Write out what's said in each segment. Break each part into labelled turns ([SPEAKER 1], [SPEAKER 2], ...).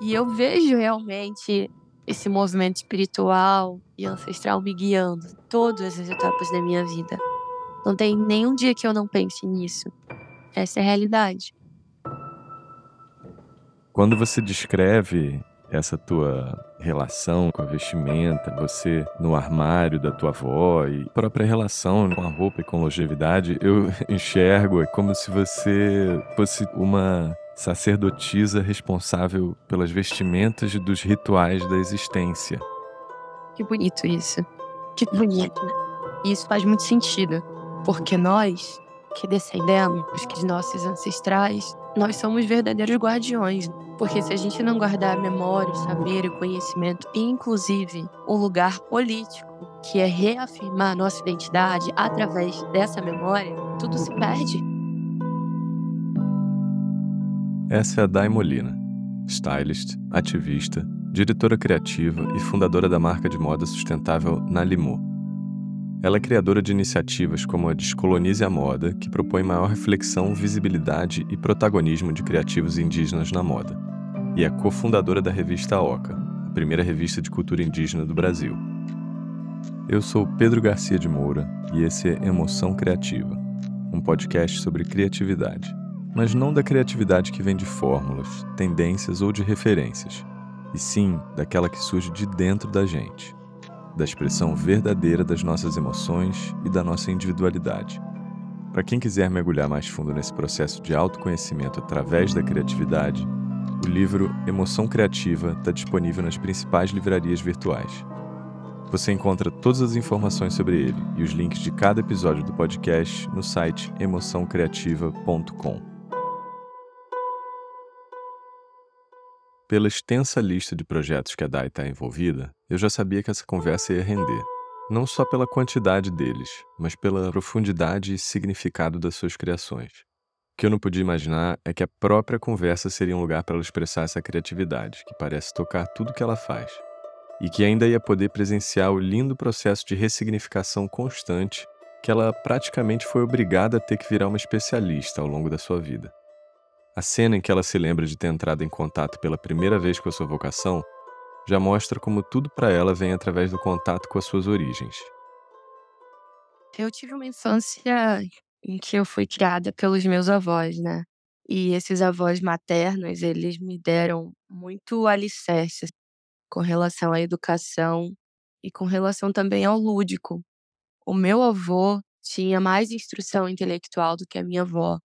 [SPEAKER 1] E eu vejo realmente esse movimento espiritual e ancestral me guiando todas as etapas da minha vida. Não tem nenhum dia que eu não pense nisso. Essa é a realidade.
[SPEAKER 2] Quando você descreve essa tua relação com a vestimenta, você no armário da tua avó e própria relação com a roupa e com longevidade, eu enxergo é como se você fosse uma sacerdotisa responsável pelas vestimentas dos rituais da existência.
[SPEAKER 1] Que bonito isso. Que bonito. E isso faz muito sentido, porque nós que descendemos que nossos ancestrais, nós somos verdadeiros guardiões. Porque se a gente não guardar a memória, o saber e o conhecimento, inclusive um lugar político, que é reafirmar a nossa identidade através dessa memória, tudo se perde.
[SPEAKER 2] Essa é a Dai Molina, stylist, ativista, diretora criativa e fundadora da marca de moda sustentável Nalimô. Ela é criadora de iniciativas como a Descolonize a Moda, que propõe maior reflexão, visibilidade e protagonismo de criativos indígenas na moda, e é cofundadora da revista Oca, a primeira revista de cultura indígena do Brasil. Eu sou Pedro Garcia de Moura e esse é Emoção Criativa, um podcast sobre criatividade mas não da criatividade que vem de fórmulas, tendências ou de referências, e sim daquela que surge de dentro da gente, da expressão verdadeira das nossas emoções e da nossa individualidade. Para quem quiser mergulhar mais fundo nesse processo de autoconhecimento através da criatividade, o livro Emoção Criativa está disponível nas principais livrarias virtuais. Você encontra todas as informações sobre ele e os links de cada episódio do podcast no site emoçãocreativa.com. Pela extensa lista de projetos que a DAI está envolvida, eu já sabia que essa conversa ia render. Não só pela quantidade deles, mas pela profundidade e significado das suas criações. O que eu não podia imaginar é que a própria conversa seria um lugar para ela expressar essa criatividade, que parece tocar tudo que ela faz. E que ainda ia poder presenciar o lindo processo de ressignificação constante que ela praticamente foi obrigada a ter que virar uma especialista ao longo da sua vida. A cena em que ela se lembra de ter entrado em contato pela primeira vez com a sua vocação já mostra como tudo para ela vem através do contato com as suas origens.
[SPEAKER 1] Eu tive uma infância em que eu fui criada pelos meus avós, né? E esses avós maternos, eles me deram muito alicerce com relação à educação e com relação também ao lúdico. O meu avô tinha mais instrução intelectual do que a minha avó.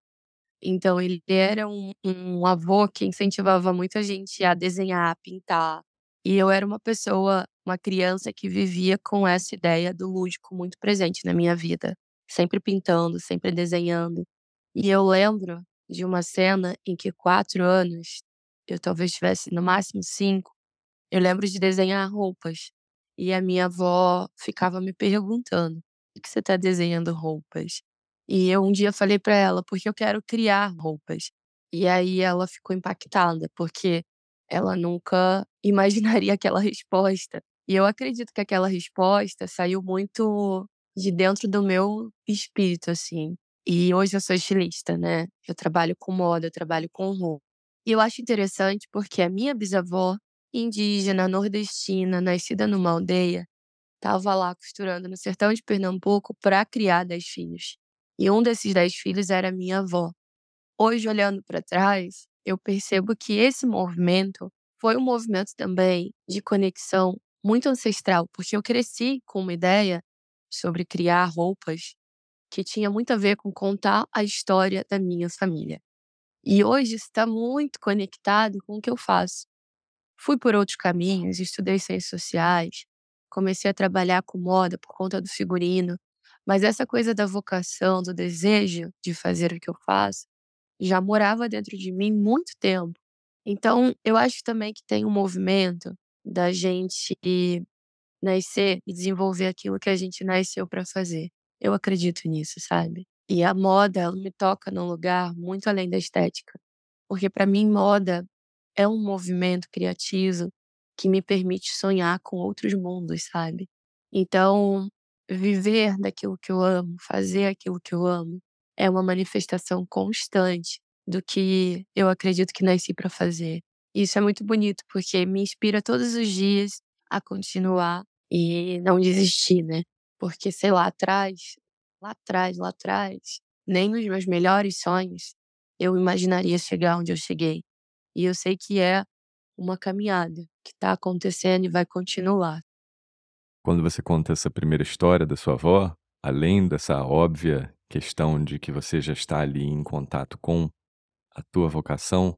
[SPEAKER 1] Então ele era um um avô que incentivava muita gente a desenhar, a pintar. E eu era uma pessoa, uma criança que vivia com essa ideia do lúdico muito presente na minha vida, sempre pintando, sempre desenhando. E eu lembro de uma cena em que 4 anos, eu talvez tivesse no máximo 5, eu lembro de desenhar roupas. E a minha avó ficava me perguntando: "Por que você está desenhando roupas?" E eu um dia falei para ela: "Porque eu quero criar roupas". E aí ela ficou impactada, porque ela nunca imaginaria aquela resposta. E eu acredito que aquela resposta saiu muito de dentro do meu espírito, assim. E hoje eu sou estilista, né, eu trabalho com moda, eu trabalho com roupa. E eu acho interessante porque a minha bisavó, indígena, nordestina, nascida numa aldeia, estava lá costurando no sertão de Pernambuco para criar 10 filhos. E um desses 10 filhos era minha avó. Hoje, olhando para trás, eu percebo que esse movimento foi um movimento também de conexão muito ancestral, porque eu cresci com uma ideia sobre criar roupas que tinha muito a ver com contar a história da minha família. E hoje está muito conectado com o que eu faço. Fui por outros caminhos, estudei ciências sociais, comecei a trabalhar com moda por conta do figurino, mas essa coisa da vocação, do desejo de fazer o que eu faço, já morava dentro de mim muito tempo. Então, eu acho também que tem um movimento da gente nascer e desenvolver aquilo que a gente nasceu para fazer. Eu acredito nisso, sabe? E a moda, ela me toca num lugar muito além da estética. Porque para mim, moda é um movimento criativo que me permite sonhar com outros mundos, sabe? Então, viver daquilo que eu amo, fazer aquilo que eu amo, é uma manifestação constante do que eu acredito que nasci para fazer. Isso é muito bonito, porque me inspira todos os dias a continuar e não desistir, né. Porque, sei lá atrás, lá atrás, lá atrás, nem nos meus melhores sonhos eu imaginaria chegar onde eu cheguei. E eu sei que é uma caminhada que tá acontecendo e vai continuar.
[SPEAKER 2] Quando você conta essa primeira história da sua avó, além dessa óbvia questão de que você já está ali em contato com a tua vocação, o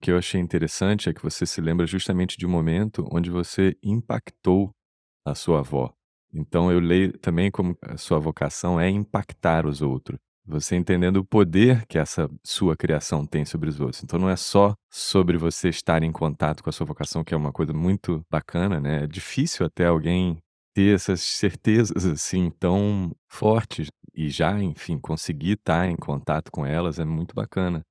[SPEAKER 2] que eu achei interessante é que você se lembra justamente de um momento onde você impactou a sua avó. Então eu leio também como a sua vocação é impactar os outros. Você entendendo o poder que essa sua criação tem sobre os outros. Então não é só sobre você estar em contato com a sua vocação, que é uma coisa muito bacana, né. É difícil até alguém ter essas certezas, assim, tão fortes e já, enfim, conseguir estar em contato com elas é muito bacana.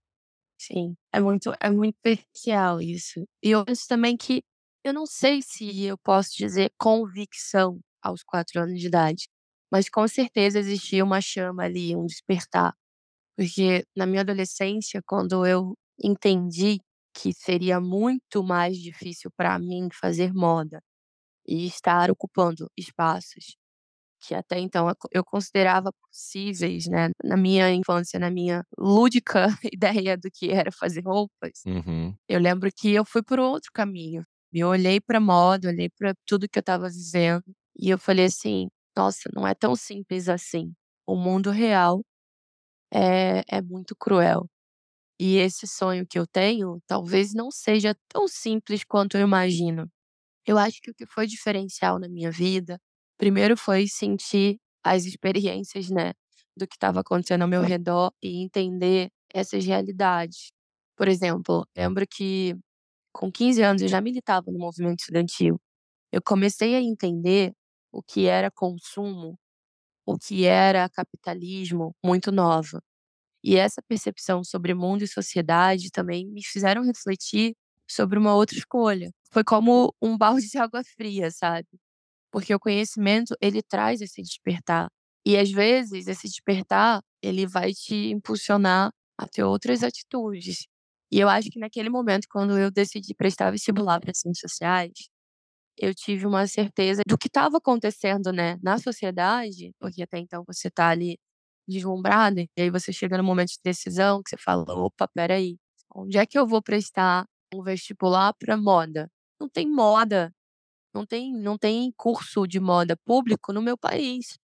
[SPEAKER 1] Sim, é muito é muito especial isso. E eu penso também que eu não sei se eu posso dizer convicção aos 4 anos de idade, mas com certeza existia uma chama ali, um despertar. Porque na minha adolescência, quando eu entendi que seria muito mais difícil para mim fazer moda e estar ocupando espaços que até então eu co eu considerava possíveis, né, na minha infância, na minha lúdica ideia do que era fazer roupas,
[SPEAKER 2] Uhum.
[SPEAKER 1] eu lembro que eu fui por outro caminho. Eu olhei pra moda, olhei pra tudo que eu estava vivendo e eu falei assim: "Nossa, não é tão simples assim. O mundo real é é muito cruel". E esse sonho que eu tenho, talvez não seja tão simples quanto eu imagino. Eu acho que o que foi diferencial na minha vida, primeiro foi sentir as experiências, né, do que estava acontecendo ao meu redor e entender essas realidades. Por exemplo, lembro que com 15 anos eu já militava no movimento estudantil. Eu comecei a entender o que era consumo, o que era capitalismo muito nova. E essa percepção sobre mundo e sociedade também me fizeram refletir sobre uma outra escolha. Foi como um balde de água fria, sabe. Porque o conhecimento ele traz esse despertar. E às vezes esse despertar, ele vai te impulsionar a ter outras atitudes. E eu acho que naquele momento quando eu decidi prestar vestibular para ciências sociais, eu tive uma certeza do que estava acontecendo, né, na sociedade, porque até então você tá ali deslumbrada, e aí você chega no momento de decisão que você fala: "Opa, espera aí, onde é que eu vou prestar um vestibular para moda? Não tem moda, não tem não tem curso de moda público no meu país".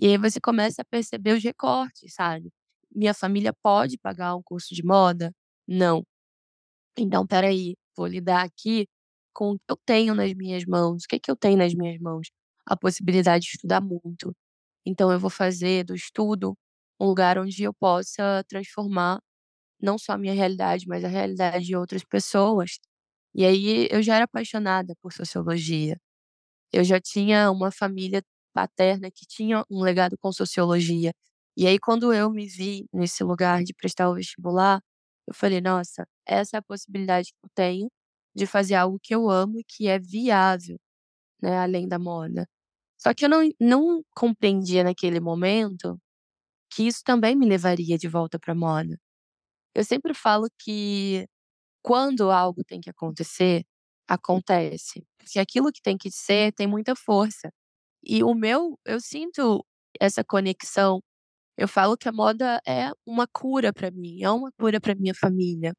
[SPEAKER 1] E aí você começa a perceber os recortes, sabe. Minha família pode pagar um curso de moda? Não. Então espera aí, vou lidar aqui com o que eu tenho nas minhas mãos. O que que eu tenho nas minhas mãos? A possibilidade de estudar muito. Então eu vou fazer do estudo um lugar onde eu possa transformar não só a minha realidade, mas a realidade de outras pessoas. E aí eu já era apaixonada por sociologia. Eu já tinha uma família paterna que tinha um legado com sociologia. E aí quando eu me vi nesse lugar de prestar o vestibular, eu falei: "Nossa, essa é a possibilidade que eu tenho de fazer algo que eu amo e que é viável, né, além da moda". Só que eu não não compreendia naquele momento que isso também me levaria de volta pra moda. Eu sempre falo que quando algo tem que acontecer, acontece, porque aquilo que tem que ser tem muita força. E o meu eu sinto essa conexão. Eu falo que a moda é uma cura pra mim, é uma cura pra minha família.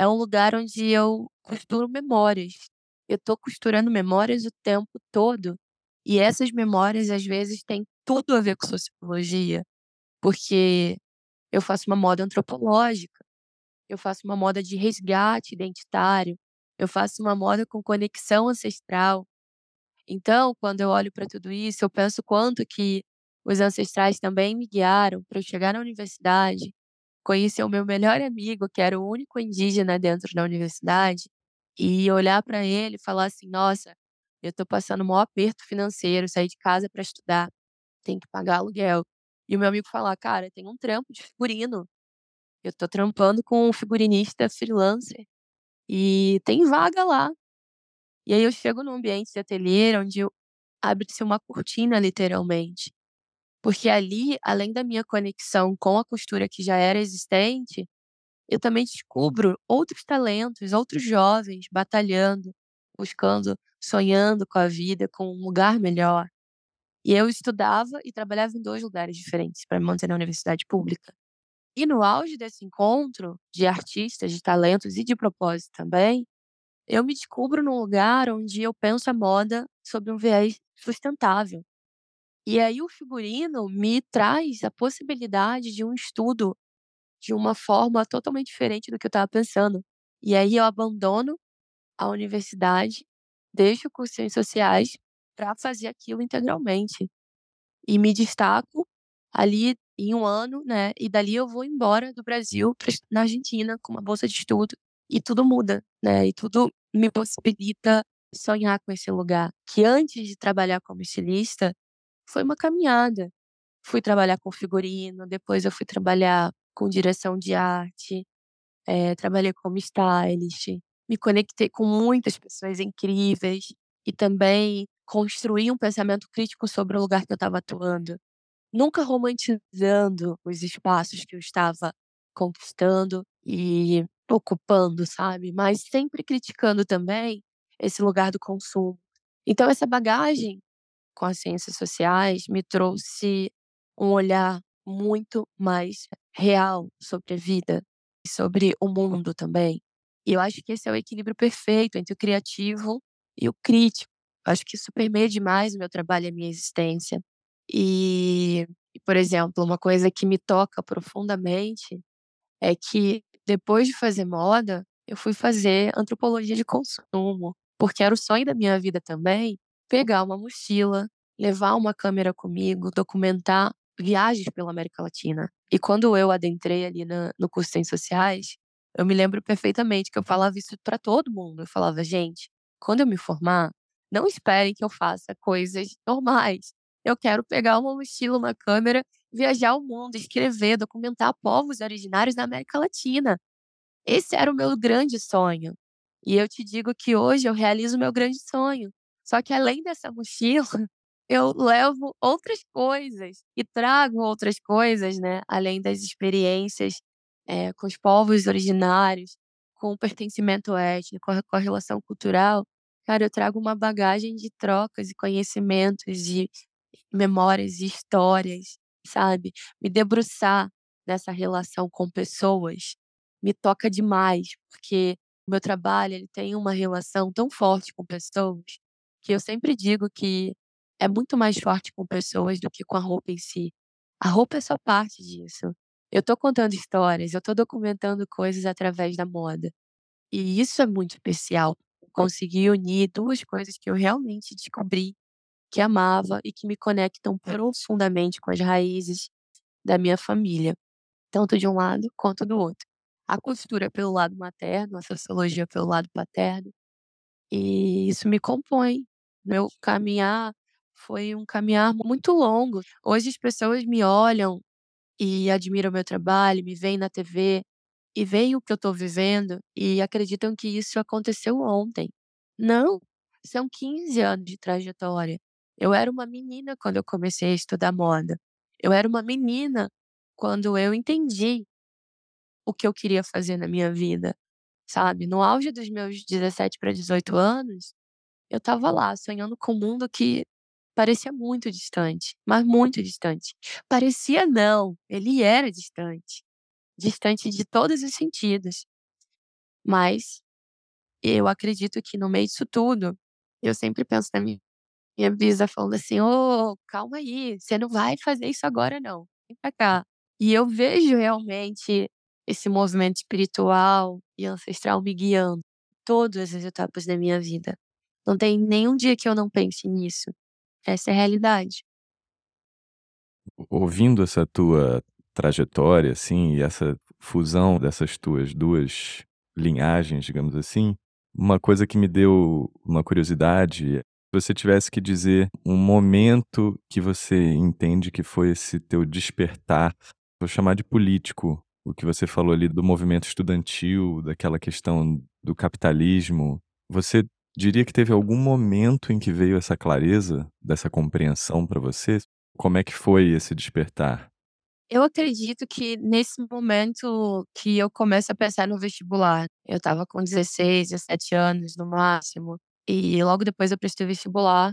[SPEAKER 1] É um lugar onde eu costuro memórias. Eu tô costurando memórias o tempo todo. E essas memórias, às vezes, têm tudo a ver com sociologia, porque eu faço uma moda antropológica, eu faço uma moda de resgate identitário, eu faço uma moda com conexão ancestral. Então, quando eu olho pra tudo isso, eu penso quanto que os ancestrais também me guiaram pra eu chegar na universidade, conhecer o meu melhor amigo, que era o único indígena dentro da universidade, e olhar pra ele e falar assim: "Nossa, eu tô passando o maior aperto financeiro, sair de casa pra estudar, tenho que pagar aluguel". E o meu amigo falar: "Cara, tem um trampo de figurino. Eu tô trampando com um figurinista freelancer e tem vaga lá". E aí eu chego num ambiente de ateliê onde abre-se uma cortina literalmente. Porque ali, além da minha conexão com a costura que já era existente, eu também descubro outros talentos, outros jovens batalhando, buscando, sonhando com a vida, com um lugar melhor. E eu estudava e trabalhava em 2 lugares diferentes para manter na universidade pública. E no auge desse encontro de artistas, de talentos e de propósito também, eu me descubro num lugar onde eu penso a moda sob um viés sustentável. E aí o figurino me traz a possibilidade de um estudo de uma forma totalmente diferente do que eu estava pensando. E aí eu abandono a universidade, deixo o curso de Ciências Sociais para fazer aquilo integralmente. E me destaco ali em um ano, né, e dali eu vou embora do Brasil pra na Argentina com uma bolsa de estudo, e tudo muda, né, e tudo me possibilita sonhar com esse lugar, que antes de trabalhar como estilista, foi uma caminhada. Fui trabalhar com figurino, depois eu fui trabalhar com direção de arte, eh, trabalhei como stylist, me conectei com muitas pessoas incríveis e também construí um pensamento crítico sobre o lugar que eu estava atuando. Nunca romantizando os espaços que eu estava conquistando e ocupando, sabe, mas sempre criticando também esse lugar do consumo. Então essa bagagem com as ciências sociais me trouxe um olhar muito mais real sobre a vida e sobre o mundo também. E eu acho que esse é o equilíbrio perfeito entre o criativo e o crítico. Acho que isso permeia demais o meu trabalho e a minha existência. E, por exemplo, uma coisa que me toca profundamente é que depois de fazer moda, eu fui fazer antropologia de consumo, porque era o sonho da minha vida também pegar uma mochila, levar uma câmera comigo, documentar viagens pela América Latina. E quando eu adentrei ali na no curso de Ciências Sociais, eu me lembro perfeitamente que eu falava isso para todo mundo, eu falava: "Gente, quando eu me formar, não esperem que eu faça coisas normais. Eu quero pegar uma mochila, uma câmera, viajar o mundo, escrever, documentar povos originários da América Latina. Esse era o meu grande sonho. E eu te digo que hoje eu realizo o meu grande sonho. Só que além dessa mochila, eu levo outras coisas e trago outras coisas, né, além das experiências, eh, com os povos originários, com o pertencimento étnico, com a relação cultural. Cara, eu trago uma bagagem de trocas e conhecimentos, de memórias e histórias, sabe. Me debruçar nessa relação com pessoas me toca demais, porque o meu trabalho ele tem uma relação tão forte com pessoas, que eu sempre digo que é muito mais forte com pessoas do que com a roupa em si. A roupa é só parte disso. Eu tô contando histórias, eu tô documentando coisas através da moda. E isso é muito especial, conseguir unir 2 coisas que eu realmente descobri que amava e que me conectam profundamente com as raízes da minha família, tanto de um lado quanto do outro. A costura pelo lado materno, a sociologia pelo lado paterno, e isso me compõe. Meu caminhar foi um caminhar muito longo. Hoje as pessoas me olham e admiram o meu trabalho, me veem na TV e veem o que eu estou vivendo e acreditam que isso aconteceu ontem. Não, são 15 anos de trajetória. Eu era uma menina quando eu comecei a estudar moda. Eu era uma menina quando eu entendi o que eu queria fazer na minha vida, sabe. No auge dos meus 17 para 18 anos, eu estava lá sonhando com um mundo que parecia muito distante, mas muito distante. Parecia não, ele era distante. Distante de todos os sentidos. Mas eu acredito que no meio disso tudo, eu sempre penso na minha minha bisa falando assim: "Ô, calma aí, você não vai fazer isso agora não, vem pra cá". E eu vejo realmente esse movimento espiritual e ancestral me guiando todas as etapas da minha vida. Não tem nenhum dia que eu não pense nisso. Essa é a realidade.
[SPEAKER 2] Ouvindo essa tua trajetória, assim, e essa fusão dessas tuas 2 linhagens, digamos assim, uma coisa que me deu uma curiosidade, se você tivesse que dizer um momento que você entende que foi esse teu despertar, vou chamar de político, o que você falou ali do movimento estudantil, daquela questão do capitalismo, você diria que teve algum momento em que veio essa clareza, dessa compreensão pra você? Como é que foi esse despertar?
[SPEAKER 1] Eu acredito que nesse momento que eu começo a pensar no vestibular, eu estava com 16, 17 anos no máximo, e logo depois eu prestei vestibular,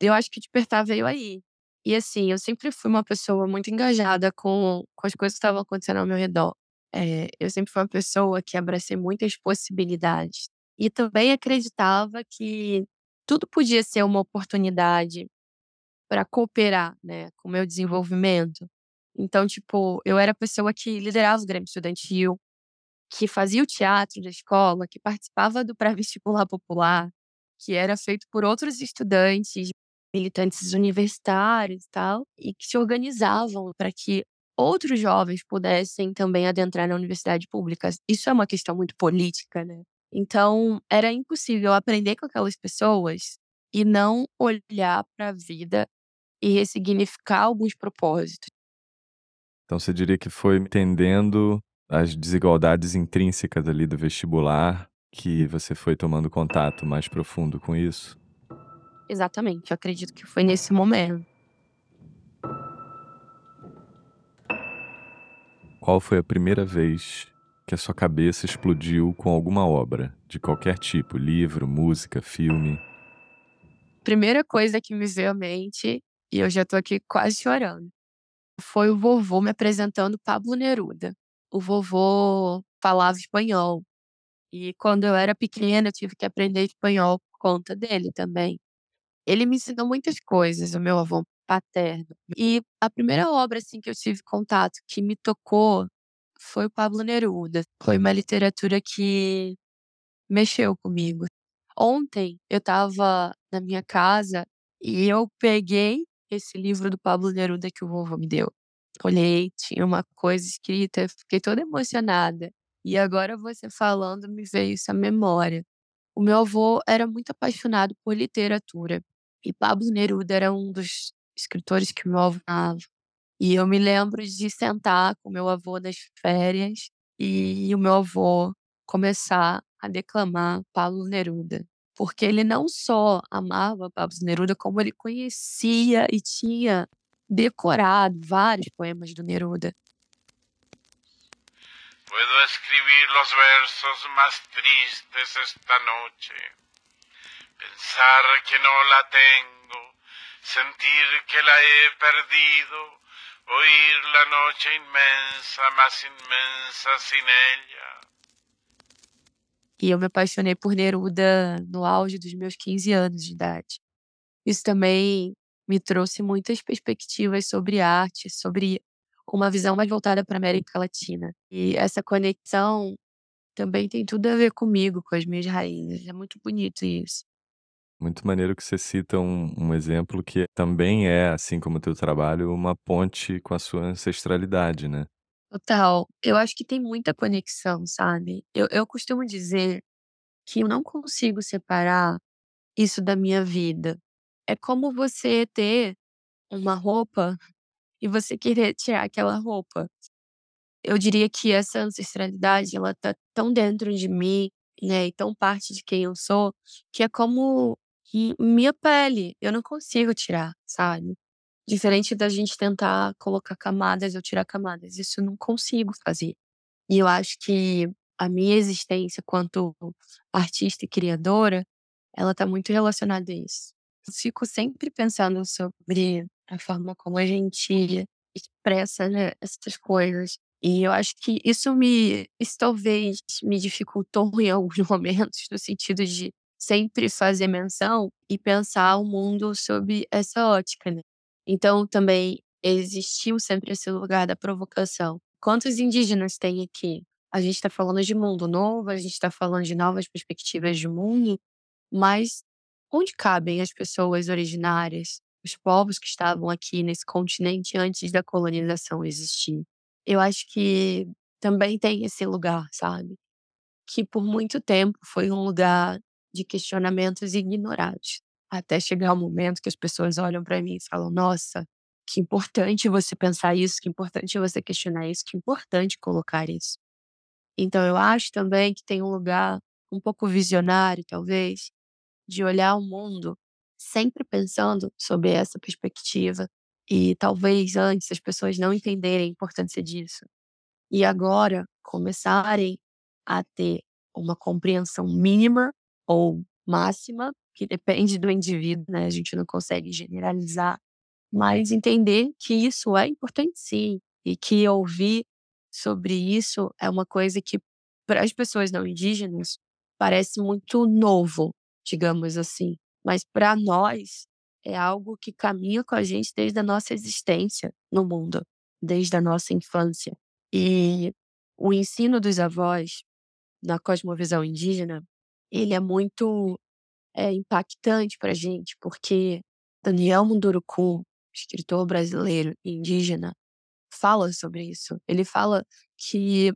[SPEAKER 1] eu acho que o despertar veio aí. E assim, eu sempre fui uma pessoa muito engajada com com as coisas que estavam acontecendo ao meu redor. Eh, eu sempre fui uma pessoa que abracei muitas possibilidades. E também acreditava que tudo podia ser uma oportunidade para cooperar, né, com o meu desenvolvimento. Então, tipo, eu era a pessoa que liderava o grêmio estudantil, que fazia o teatro da escola, que participava do pré-vestibular popular, que era feito por outros estudantes, militantes universitários e tal, e que se organizavam para que outros jovens pudessem também adentrar na universidade pública. Isso é uma questão muito política, né. Então, era impossível aprender com aquelas pessoas e não olhar para a vida e ressignificar alguns propósitos.
[SPEAKER 2] Então você diria que foi entendendo as desigualdades intrínsecas ali do vestibular, que você foi tomando contato mais profundo com isso?
[SPEAKER 1] Exatamente, eu acredito que foi nesse momento.
[SPEAKER 2] Qual foi a primeira vez que a sua cabeça explodiu com alguma obra, de qualquer tipo, livro, música, filme?
[SPEAKER 1] Primeira coisa que me veio à mente, e eu já tô aqui quase chorando, foi o vovô me apresentando Pablo Neruda. O vovô falava espanhol, e quando eu era pequena eu tive que aprender espanhol por conta dele também. Ele me ensinou muitas coisas, o meu avô paterno. E a primeira obra, assim, que eu tive contato, que me tocou, foi o Pablo Neruda. Foi uma literatura que mexeu comigo. Ontem eu estava na minha casa e eu peguei esse livro do Pablo Neruda que o vovô me deu. Olhei, tinha uma coisa escrita, fiquei toda emocionada. E agora você falando me veio à memória. O meu avô era muito apaixonado por literatura e Pablo Neruda era um dos escritores que meu avô amava. E eu me lembro de sentar com meu avô nas férias e o meu avô começar a declamar Pablo Neruda. Porque ele não só amava Pablo Neruda, como ele conhecia e tinha decorado vários poemas do Neruda.
[SPEAKER 3] Puedo escribir los versos más tristes esta noche. Pensar que no la tengo, sentir que la he perdido, oír la noche inmensa, más inmensa sin ella.
[SPEAKER 1] E eu me apaixonei por Neruda no auge dos meus 15 anos de idade. Isso também me trouxe muitas perspectivas sobre arte, sobre uma visão mais voltada para a América Latina. E essa conexão também tem tudo a ver comigo, com as minhas raízes. É muito bonito isso.
[SPEAKER 2] Muito maneiro que você cita um, um exemplo que também é, assim como o teu trabalho, uma ponte com a sua ancestralidade, né?
[SPEAKER 1] Total. Eu acho que tem muita conexão, sabe? Eu, eu costumo dizer que eu não consigo separar isso da minha vida. É como você ter uma roupa e você querer tirar aquela roupa. Eu diria que essa ancestralidade, ela tá tão dentro de mim, né, e tão parte de quem eu sou, que é como mi minha pele, eu não consigo tirar, sabe. Diferente da gente tentar colocar camadas ou tirar camadas, isso eu não consigo fazer. E eu acho que a minha existência quanto artista e criadora, ela tá muito relacionada a isso. Eu fico sempre pensando sobre a forma como a gente expressa, né, essas coisas. E eu acho que isso me isso talvez me dificultou em alguns momentos, no sentido de sempre fazer menção e pensar o mundo sob essa ótica, né. Então também existiu sempre esse lugar da provocação. Quantos indígenas tem aqui? A gente está falando de mundo novo, a gente está falando de novas perspectivas de mundo, mas onde cabem as pessoas originárias, os povos que estavam aqui nesse continente antes da colonização existir? Eu acho que também tem esse lugar, sabe? Que por muito tempo foi um lugar de questionamentos ignorados. Até chegar o momento que as pessoas olham para mim e falam: "Nossa, que importante você pensar isso, que importante você questionar isso, que importante colocar isso". Então eu acho também que tem um lugar um pouco visionário, talvez, de olhar o mundo sempre pensando sob essa perspectiva E talvez antes as pessoas não entenderem a importância disso. E agora começarem a ter uma compreensão mínima ou máxima, que depende do indivíduo, né? A gente não consegue generalizar, mas entender que isso é importante sim, e que ouvir sobre isso é uma coisa que, para as pessoas não indígenas, parece muito novo, digamos assim. Mas para nós é algo que caminha com a gente desde a nossa existência no mundo, desde a nossa infância. E o ensino dos avós na cosmovisão indígena, ele é muito é, impactante para a gente, porque Daniel Munduruku, escritor brasileiro indígena, fala sobre isso. Ele fala que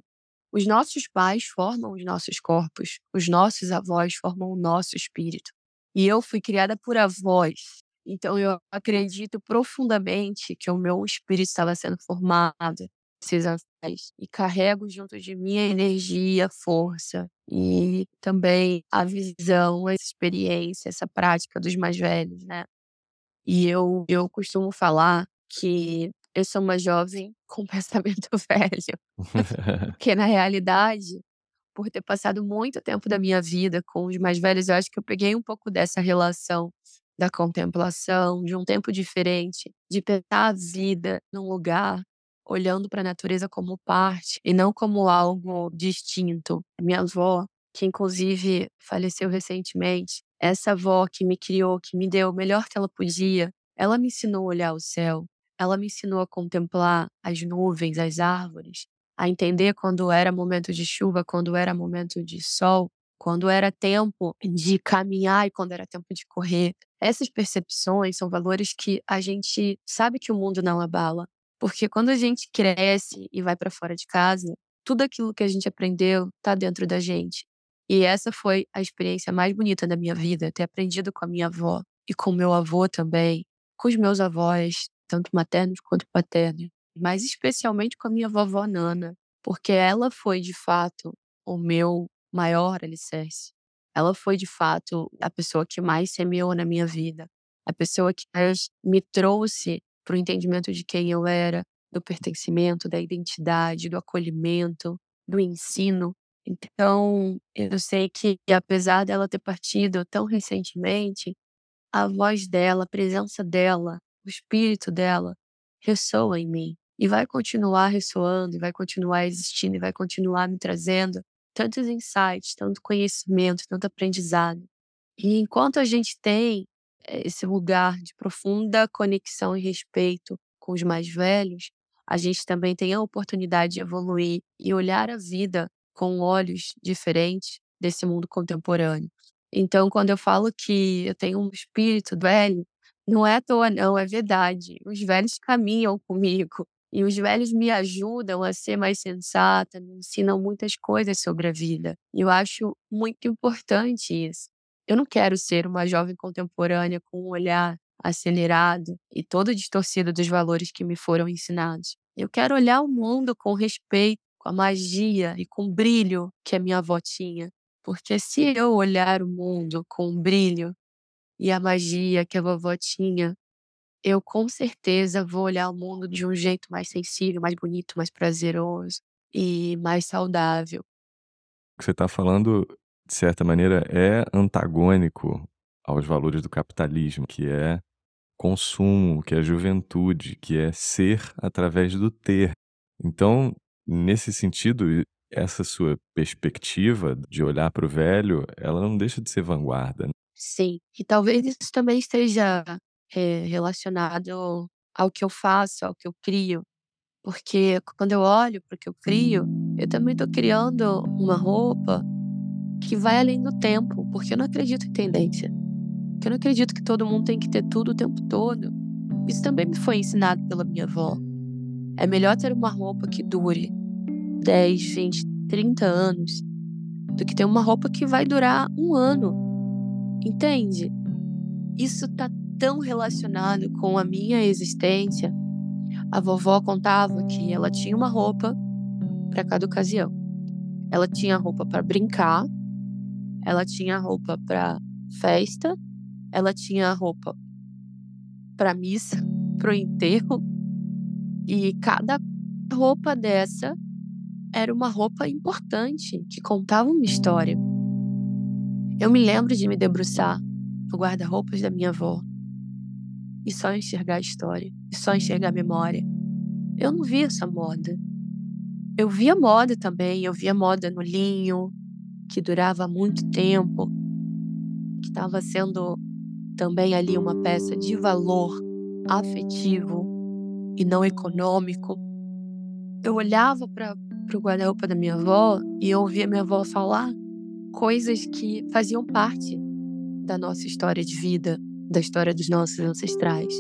[SPEAKER 1] os nossos pais formam os nossos corpos, os nossos avós formam o nosso espírito. E eu fui criada por avós. Então eu acredito profundamente que o meu espírito estava sendo formado esses ancestrais e carrego junto de mim a energia, a força e também a visão, a experiência, essa prática dos mais velhos, né? E eu eu costumo falar que eu sou uma jovem com pensamento velho. Porque na realidade, por ter passado muito tempo da minha vida com os mais velhos, eu acho que eu peguei um pouco dessa relação da contemplação, de um tempo diferente, de pensar a vida num lugar olhando para a natureza como parte e não como algo distinto. Minha avó, que inclusive faleceu recentemente, essa avó que me criou, que me deu o melhor que ela podia, ela me ensinou a olhar o céu, ela me ensinou a contemplar as nuvens, as árvores, a entender quando era momento de chuva, quando era momento de sol, quando era tempo de caminhar e quando era tempo de correr. Essas percepções são valores que a gente sabe que o mundo não abala, porque quando a gente cresce e vai para fora de casa, tudo aquilo que a gente aprendeu está dentro da gente. E essa foi a experiência mais bonita da minha vida, ter aprendido com a minha avó e com meu avô também, com os meus avós, tanto maternos quanto paternos, mas especialmente com a minha vovó Nana, porque ela foi de fato o meu maior alicerce. Ela foi de fato a pessoa que mais semeou na minha vida, a pessoa que mais me trouxe para o entendimento de quem eu era, do pertencimento, da identidade, do acolhimento, do ensino. Então, eu sei que, apesar dela ter partido tão recentemente, a voz dela, a presença dela, o espírito dela ressoa em mim e vai continuar ressoando, e vai continuar existindo, e vai continuar me trazendo tantos insights, tanto conhecimento, tanto aprendizado. E enquanto a gente tem esse lugar de profunda conexão e respeito com os mais velhos, a gente também tem a oportunidade de evoluir e olhar a vida com olhos diferentes desse mundo contemporâneo. Então, quando eu falo que eu tenho um espírito velho, não é à toa, não, é verdade. Os velhos caminham comigo e os velhos me ajudam a ser mais sensata, me ensinam muitas coisas sobre a vida. E eu acho muito importante isso. Eu não quero ser uma jovem contemporânea com um olhar acelerado e todo distorcido dos valores que me foram ensinados. Eu quero olhar o mundo com respeito, com a magia e com o brilho que a minha avó tinha. Porque se eu olhar o mundo com o brilho e a magia que a vovó tinha, eu com certeza vou olhar o mundo de um jeito mais sensível, mais bonito, mais prazeroso e mais saudável.
[SPEAKER 2] O que você está falando, de certa maneira, é antagônico aos valores do capitalismo, que é consumo, que é juventude, que é ser através do ter. Então, nesse sentido, essa sua perspectiva de olhar para o velho, ela não deixa de ser vanguarda. Né?
[SPEAKER 1] Sim, e talvez isso também esteja é, relacionado ao que eu faço, ao que eu crio. Porque quando eu olho para o que eu crio, eu também estou criando uma roupa que vai além do tempo, porque eu não acredito em tendência. Porque eu não acredito que todo mundo tem que ter tudo o tempo todo. Isso também me foi ensinado pela minha avó. É melhor ter uma roupa que dure 10, 20, 30 anos do que ter uma roupa que vai durar um ano. Entende? Isso tá tão relacionado com a minha existência. A vovó contava que ela tinha uma roupa para cada ocasião. Ela tinha roupa para brincar, ela tinha roupa para festa, ela tinha roupa para missa pro enterro e cada roupa dessa era uma roupa importante que contava uma história. Eu me lembro de me debruçar no guarda-roupas da minha avó e só enxergar a história, e só enxergar a memória. Eu não via essa moda. Eu via moda também, eu via moda no linho, que durava muito tempo, que estava sendo também ali uma peça de valor afetivo e não econômico. Eu olhava para o guarda-roupa da minha avó e eu ouvia minha avó falar coisas que faziam parte da nossa história de vida, da história dos nossos ancestrais.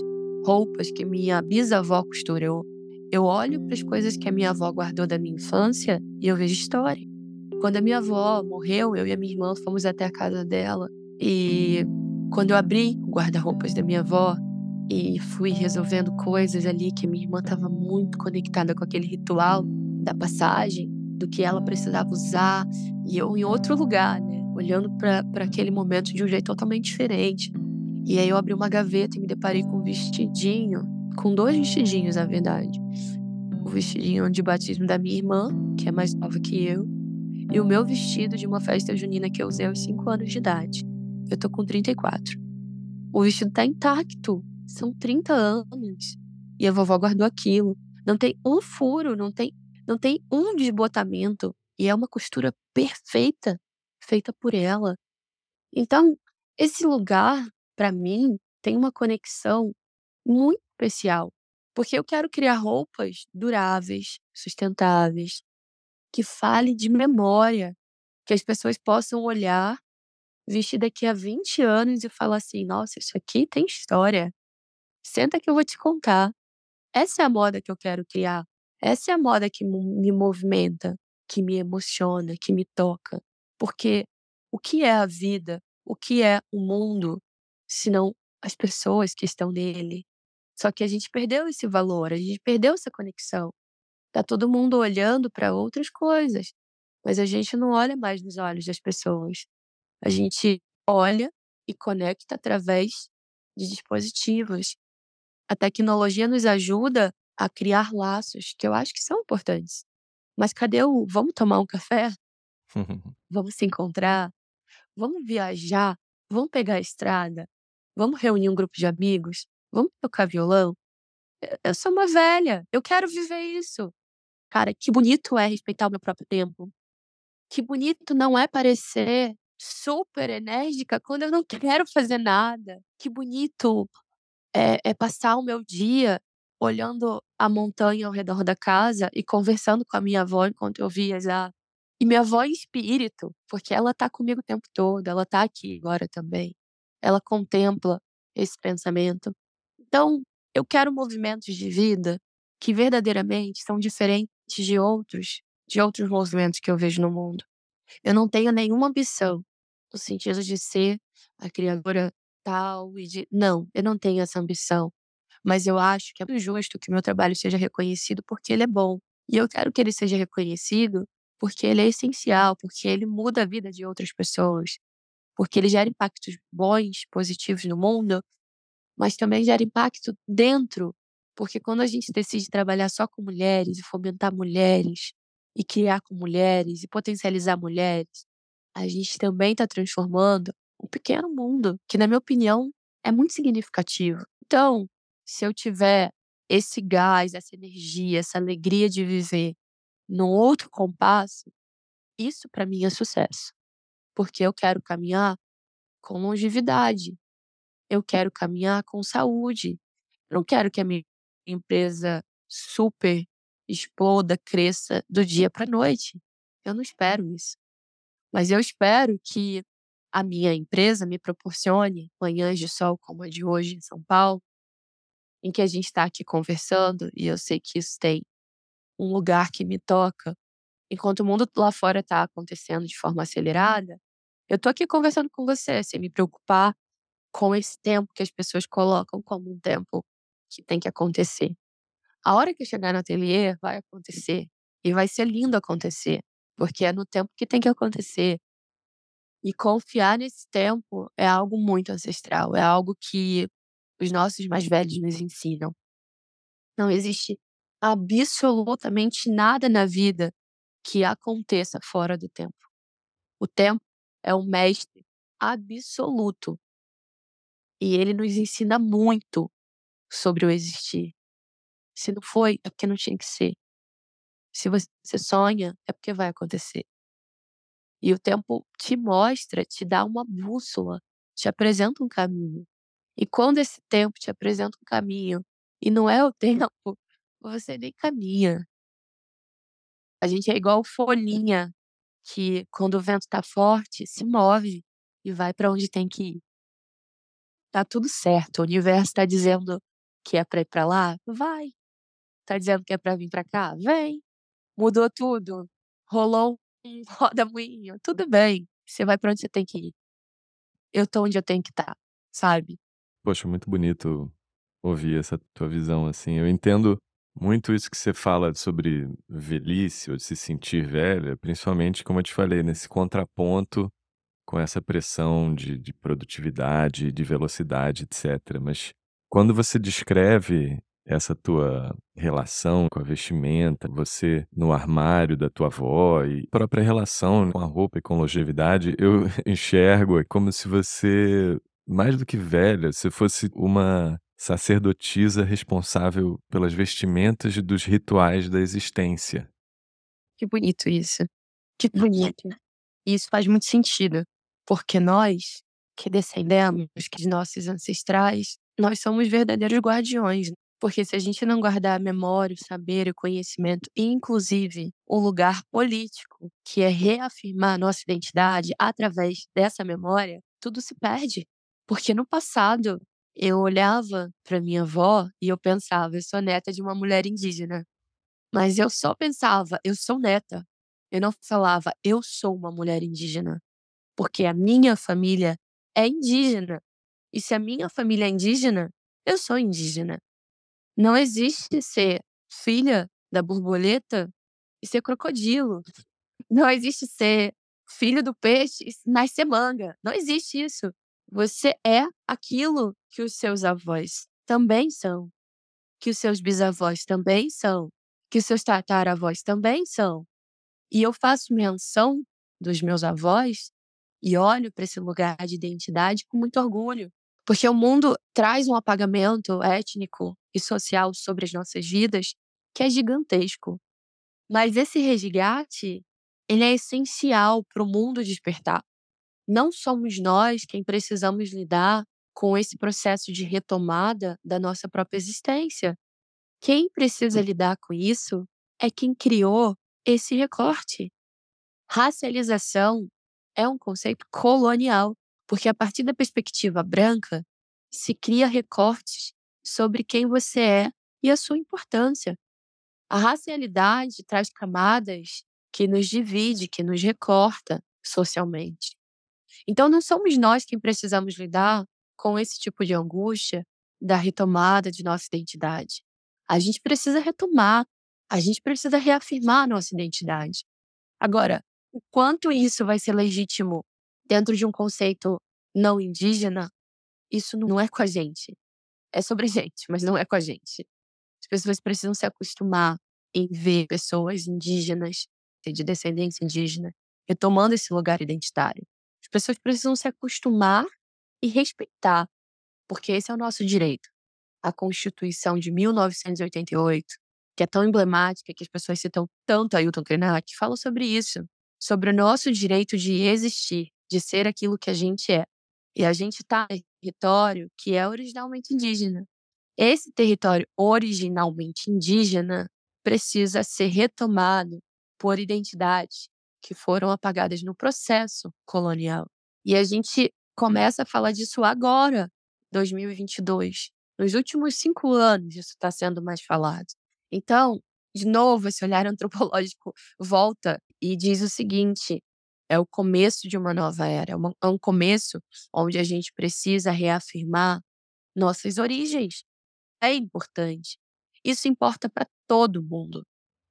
[SPEAKER 1] Roupas que minha bisavó costurou. Eu olho para as coisas que a minha avó guardou da minha infância e eu vejo história. Quando a minha avó morreu, eu e a minha irmã fomos até a casa dela e quando eu abri o guarda-roupas da minha avó e fui resolvendo coisas ali que minha irmã estava muito conectada com aquele ritual da passagem, do que ela precisava usar, e eu em outro lugar, né? Olhando para aquele momento de um jeito totalmente diferente. E aí eu abri uma gaveta e me deparei com um vestidinho, com dois vestidinhos, na verdade. O vestidinho de batismo da minha irmã, que é mais nova que eu, e o meu vestido de uma festa junina que eu usei aos 5 anos de idade. Eu tô com 34. O vestido tá intacto. São 30 anos. E a vovó guardou aquilo. Não tem um furo, não tem não tem um desbotamento e é uma costura perfeita, feita por ela. Então, esse lugar, para mim, tem uma conexão muito especial, porque eu quero criar roupas duráveis, sustentáveis, que fale de memória, que as pessoas possam olhar, vestir daqui a 20 anos e falar assim: nossa, isso aqui tem história. Senta que eu vou te contar. Essa é a moda que eu quero criar. Essa é a moda que me movimenta, que me emociona, que me toca. Porque o que é a vida? O que é o mundo, senão as pessoas que estão nele? Só que a gente perdeu esse valor, a gente perdeu essa conexão. Tá todo mundo olhando para outras coisas, mas a gente não olha mais nos olhos das pessoas. A gente olha e conecta através de dispositivos. A tecnologia nos ajuda a criar laços que eu acho que são importantes. Mas cadê o vamos tomar um café? Vamos se encontrar? Vamos viajar? Vamos pegar a estrada? Vamos reunir um grupo de amigos? Vamos tocar violão? Eu sou uma velha, eu quero viver isso. Cara, que bonito é respeitar o meu próprio tempo. Que bonito não é parecer super enérgica quando eu não quero fazer nada. Que bonito é, é passar o meu dia olhando a montanha ao redor da casa e conversando com a minha avó enquanto eu viajar. E minha avó em espírito, porque ela tá comigo o tempo todo, ela tá aqui agora também. Ela contempla esse pensamento. Então, eu quero movimentos de vida que verdadeiramente são diferentes de outros, de outros movimentos que eu vejo no mundo. Eu não tenho nenhuma ambição no sentido de ser a criadora tal e de não, eu não tenho essa ambição. Mas eu acho que é justo que o meu trabalho seja reconhecido porque ele é bom. E eu quero que ele seja reconhecido porque ele é essencial, porque ele muda a vida de outras pessoas, porque ele gera impactos bons, positivos no mundo, mas também gera impacto dentro, porque quando a gente decide trabalhar só com mulheres e fomentar mulheres e criar com mulheres e potencializar mulheres, a gente também está transformando um pequeno mundo que, na minha opinião, é muito significativo. Então, se eu tiver esse gás, essa energia, essa alegria de viver num outro compasso, isso para mim é sucesso. Porque eu quero caminhar com longevidade. Eu quero caminhar com saúde. Eu não quero que a minha empresa super exploda, cresça do dia para noite. Eu não espero isso. Mas eu espero que a minha empresa me proporcione manhãs de sol como a de hoje em São Paulo, em que a gente está aqui conversando e eu sei que isso tem um lugar que me toca. Enquanto o mundo lá fora está acontecendo de forma acelerada, eu estou aqui conversando com você, sem me preocupar com esse tempo que as pessoas colocam como um tempo que tem que acontecer. A hora que chegar no ateliê, vai acontecer. E vai ser lindo acontecer, porque é no tempo que tem que acontecer. E confiar nesse tempo é algo muito ancestral, é algo que os nossos mais velhos nos ensinam. Não existe absolutamente nada na vida que aconteça fora do tempo. O tempo é o mestre absoluto. E ele nos ensina muito sobre o existir. Se não foi, é porque não tinha que ser. Se você sonha, é porque vai acontecer. E o tempo te mostra, te dá uma bússola, te apresenta um caminho. E quando esse tempo te apresenta um caminho e não é o tempo, você nem caminha. A gente é igual folhinha que quando o vento tá forte, se move e vai para onde tem que ir. Tá tudo certo, o universo tá dizendo que é para ir para lá? Vai. Tá dizendo que é para vir para cá? Vem. Mudou tudo? Rolou um roda-moinho? Tudo bem. Você vai para onde você tem que ir. Eu tô onde eu tenho que estar, tá, sabe?
[SPEAKER 2] Poxa, muito bonito ouvir essa tua visão, assim. Eu entendo muito isso que você fala sobre velhice ou de se sentir velha, principalmente, como eu te falei, nesse contraponto com essa pressão de, de produtividade, de velocidade, etc. Mas quando você descreve essa tua relação com a vestimenta, você no armário da tua avó e própria relação com a roupa e com longevidade, eu enxergo como se você, mais do que velha, se fosse uma sacerdotisa responsável pelas vestimentas dos rituais da existência.
[SPEAKER 1] Que bonito isso. Que bonito. E isso faz muito sentido, porque nós que descendemos de nossos ancestrais, nós somos verdadeiros guardiões. Porque se a gente não guardar a memória, o saber, o conhecimento, inclusive o lugar político, que é reafirmar a nossa identidade através dessa memória, tudo se perde. Porque no passado eu olhava para minha avó e eu pensava, eu sou neta de uma mulher indígena. Mas eu só pensava, eu sou neta. Eu não falava, eu sou uma mulher indígena. Porque a minha família é indígena. E se a minha família é indígena, eu sou indígena. Não existe ser filha da borboleta e ser crocodilo. Não existe ser filho do peixe e nascer manga. Não existe isso. Você é aquilo que os seus avós também são, que os seus bisavós também são, que os seus tataravós também são. E eu faço menção dos meus avós e olho para esse lugar de identidade com muito orgulho, porque o mundo traz um apagamento étnico e social sobre as nossas vidas que é gigantesco. Mas esse resgate, ele é essencial para o mundo despertar. Não somos nós quem precisamos lidar com esse processo de retomada da nossa própria existência. Quem precisa lidar com isso é quem criou esse recorte. Racialização é um conceito colonial, porque a partir da perspectiva branca se cria recortes sobre quem você é e a sua importância. A racialidade traz camadas que nos divide, que nos recorta socialmente. Então, não somos nós quem precisamos lidar com esse tipo de angústia da retomada de nossa identidade. A gente precisa retomar, a gente precisa reafirmar a nossa identidade. Agora, o quanto isso vai ser legítimo dentro de um conceito não indígena, isso não é com a gente é sobre gente, mas não é com a gente. As pessoas precisam se acostumar em ver pessoas indígenas, de descendência indígena, retomando esse lugar identitário. As pessoas precisam se acostumar e respeitar, porque esse é o nosso direito. A Constituição de 1988, que é tão emblemática, que as pessoas citam tanto a Ailton Krenak, fala sobre isso, sobre o nosso direito de existir, de ser aquilo que a gente é. E a gente está em território que é originalmente indígena. Esse território originalmente indígena precisa ser retomado por identidades que foram apagadas no processo colonial. E a gente começa a falar disso agora, 2022. Nos últimos cinco anos, isso está sendo mais falado. Então, de novo, esse olhar antropológico volta e diz o seguinte: é o começo de uma nova era, é, é um começo onde a gente precisa reafirmar nossas origens. É importante. Isso importa para todo mundo.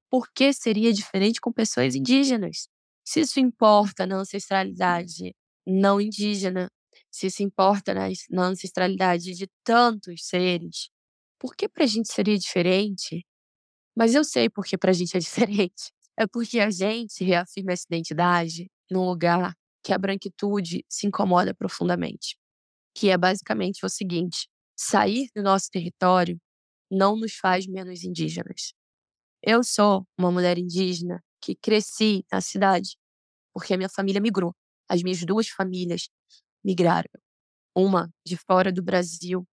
[SPEAKER 1] Por que seria diferente com pessoas indígenas? Se isso importa na ancestralidade não indígena, se isso importa na, ancestralidade de tantos seres, por que pra gente seria diferente? Mas eu sei por que pra gente é diferente. É porque a gente reafirma essa identidade num lugar que a branquitude se incomoda profundamente. Que é basicamente o seguinte: sair do nosso território não nos faz menos indígenas. Eu sou uma mulher indígena que cresci na cidade porque a minha família migrou. As minhas duas famílias migraram. Uma de fora do Brasil,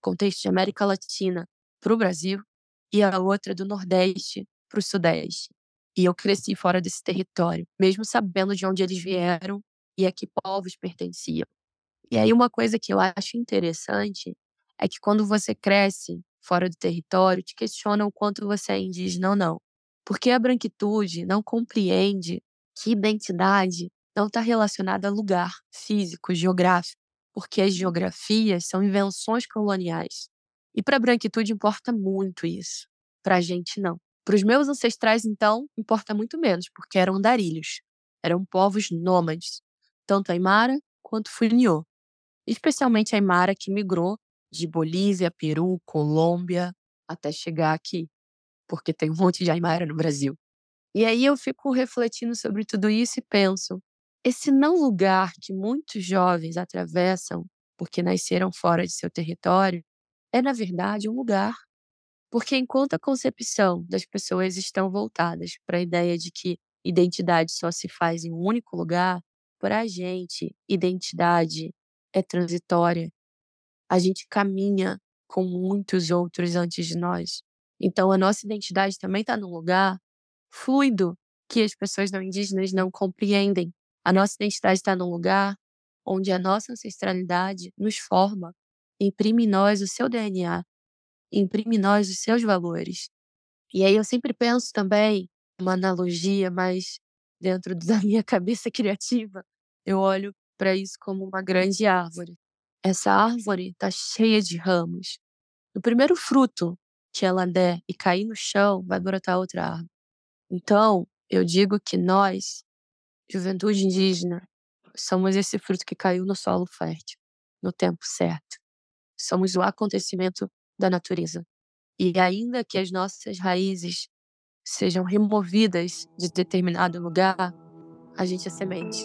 [SPEAKER 1] contexto de América Latina, para o Brasil, e a outra do Nordeste para o Sudeste. E eu cresci fora desse território, mesmo sabendo de onde eles vieram e a que povos pertenciam. E aí, uma coisa que eu acho interessante é que quando você cresce fora do território, te questiona o quanto você é indígena ou não. Porque a branquitude não compreende que identidade não está relacionada a lugar físico, geográfico, porque as geografias são invenções coloniais. E para a branquitude importa muito isso. Para a gente, não. Para os meus ancestrais, então, importa muito menos, porque eram andarilhos. Eram povos nômades, tanto Aymara quanto Funiô. Especialmente Aymara, que migrou de Bolívia, Peru, Colômbia, até chegar aqui, porque tem um monte de Aymara no Brasil. E aí eu fico refletindo sobre tudo isso e penso: esse não lugar que muitos jovens atravessam porque nasceram fora de seu território é, na verdade, um lugar. Porque enquanto a concepção das pessoas estão voltadas para a ideia de que identidade só se faz em um único lugar, para a gente, identidade é transitória. A gente caminha com muitos outros antes de nós. Então, a nossa identidade também está num lugar fluido que as pessoas não indígenas não compreendem. A nossa identidade está num lugar onde a nossa ancestralidade nos forma, imprime em nós o seu DNA, imprime em nós os seus valores. E aí eu sempre penso também, uma analogia, mas dentro da minha cabeça criativa, eu olho para isso como uma grande árvore. Essa árvore está cheia de ramos. No primeiro fruto que ela der e cair no chão, vai brotar outra árvore. Então, eu digo que nós, juventude indígena, somos esse fruto que caiu no solo fértil, no tempo certo. Somos o acontecimento da natureza. E ainda que as nossas raízes sejam removidas de determinado lugar, a gente é semente.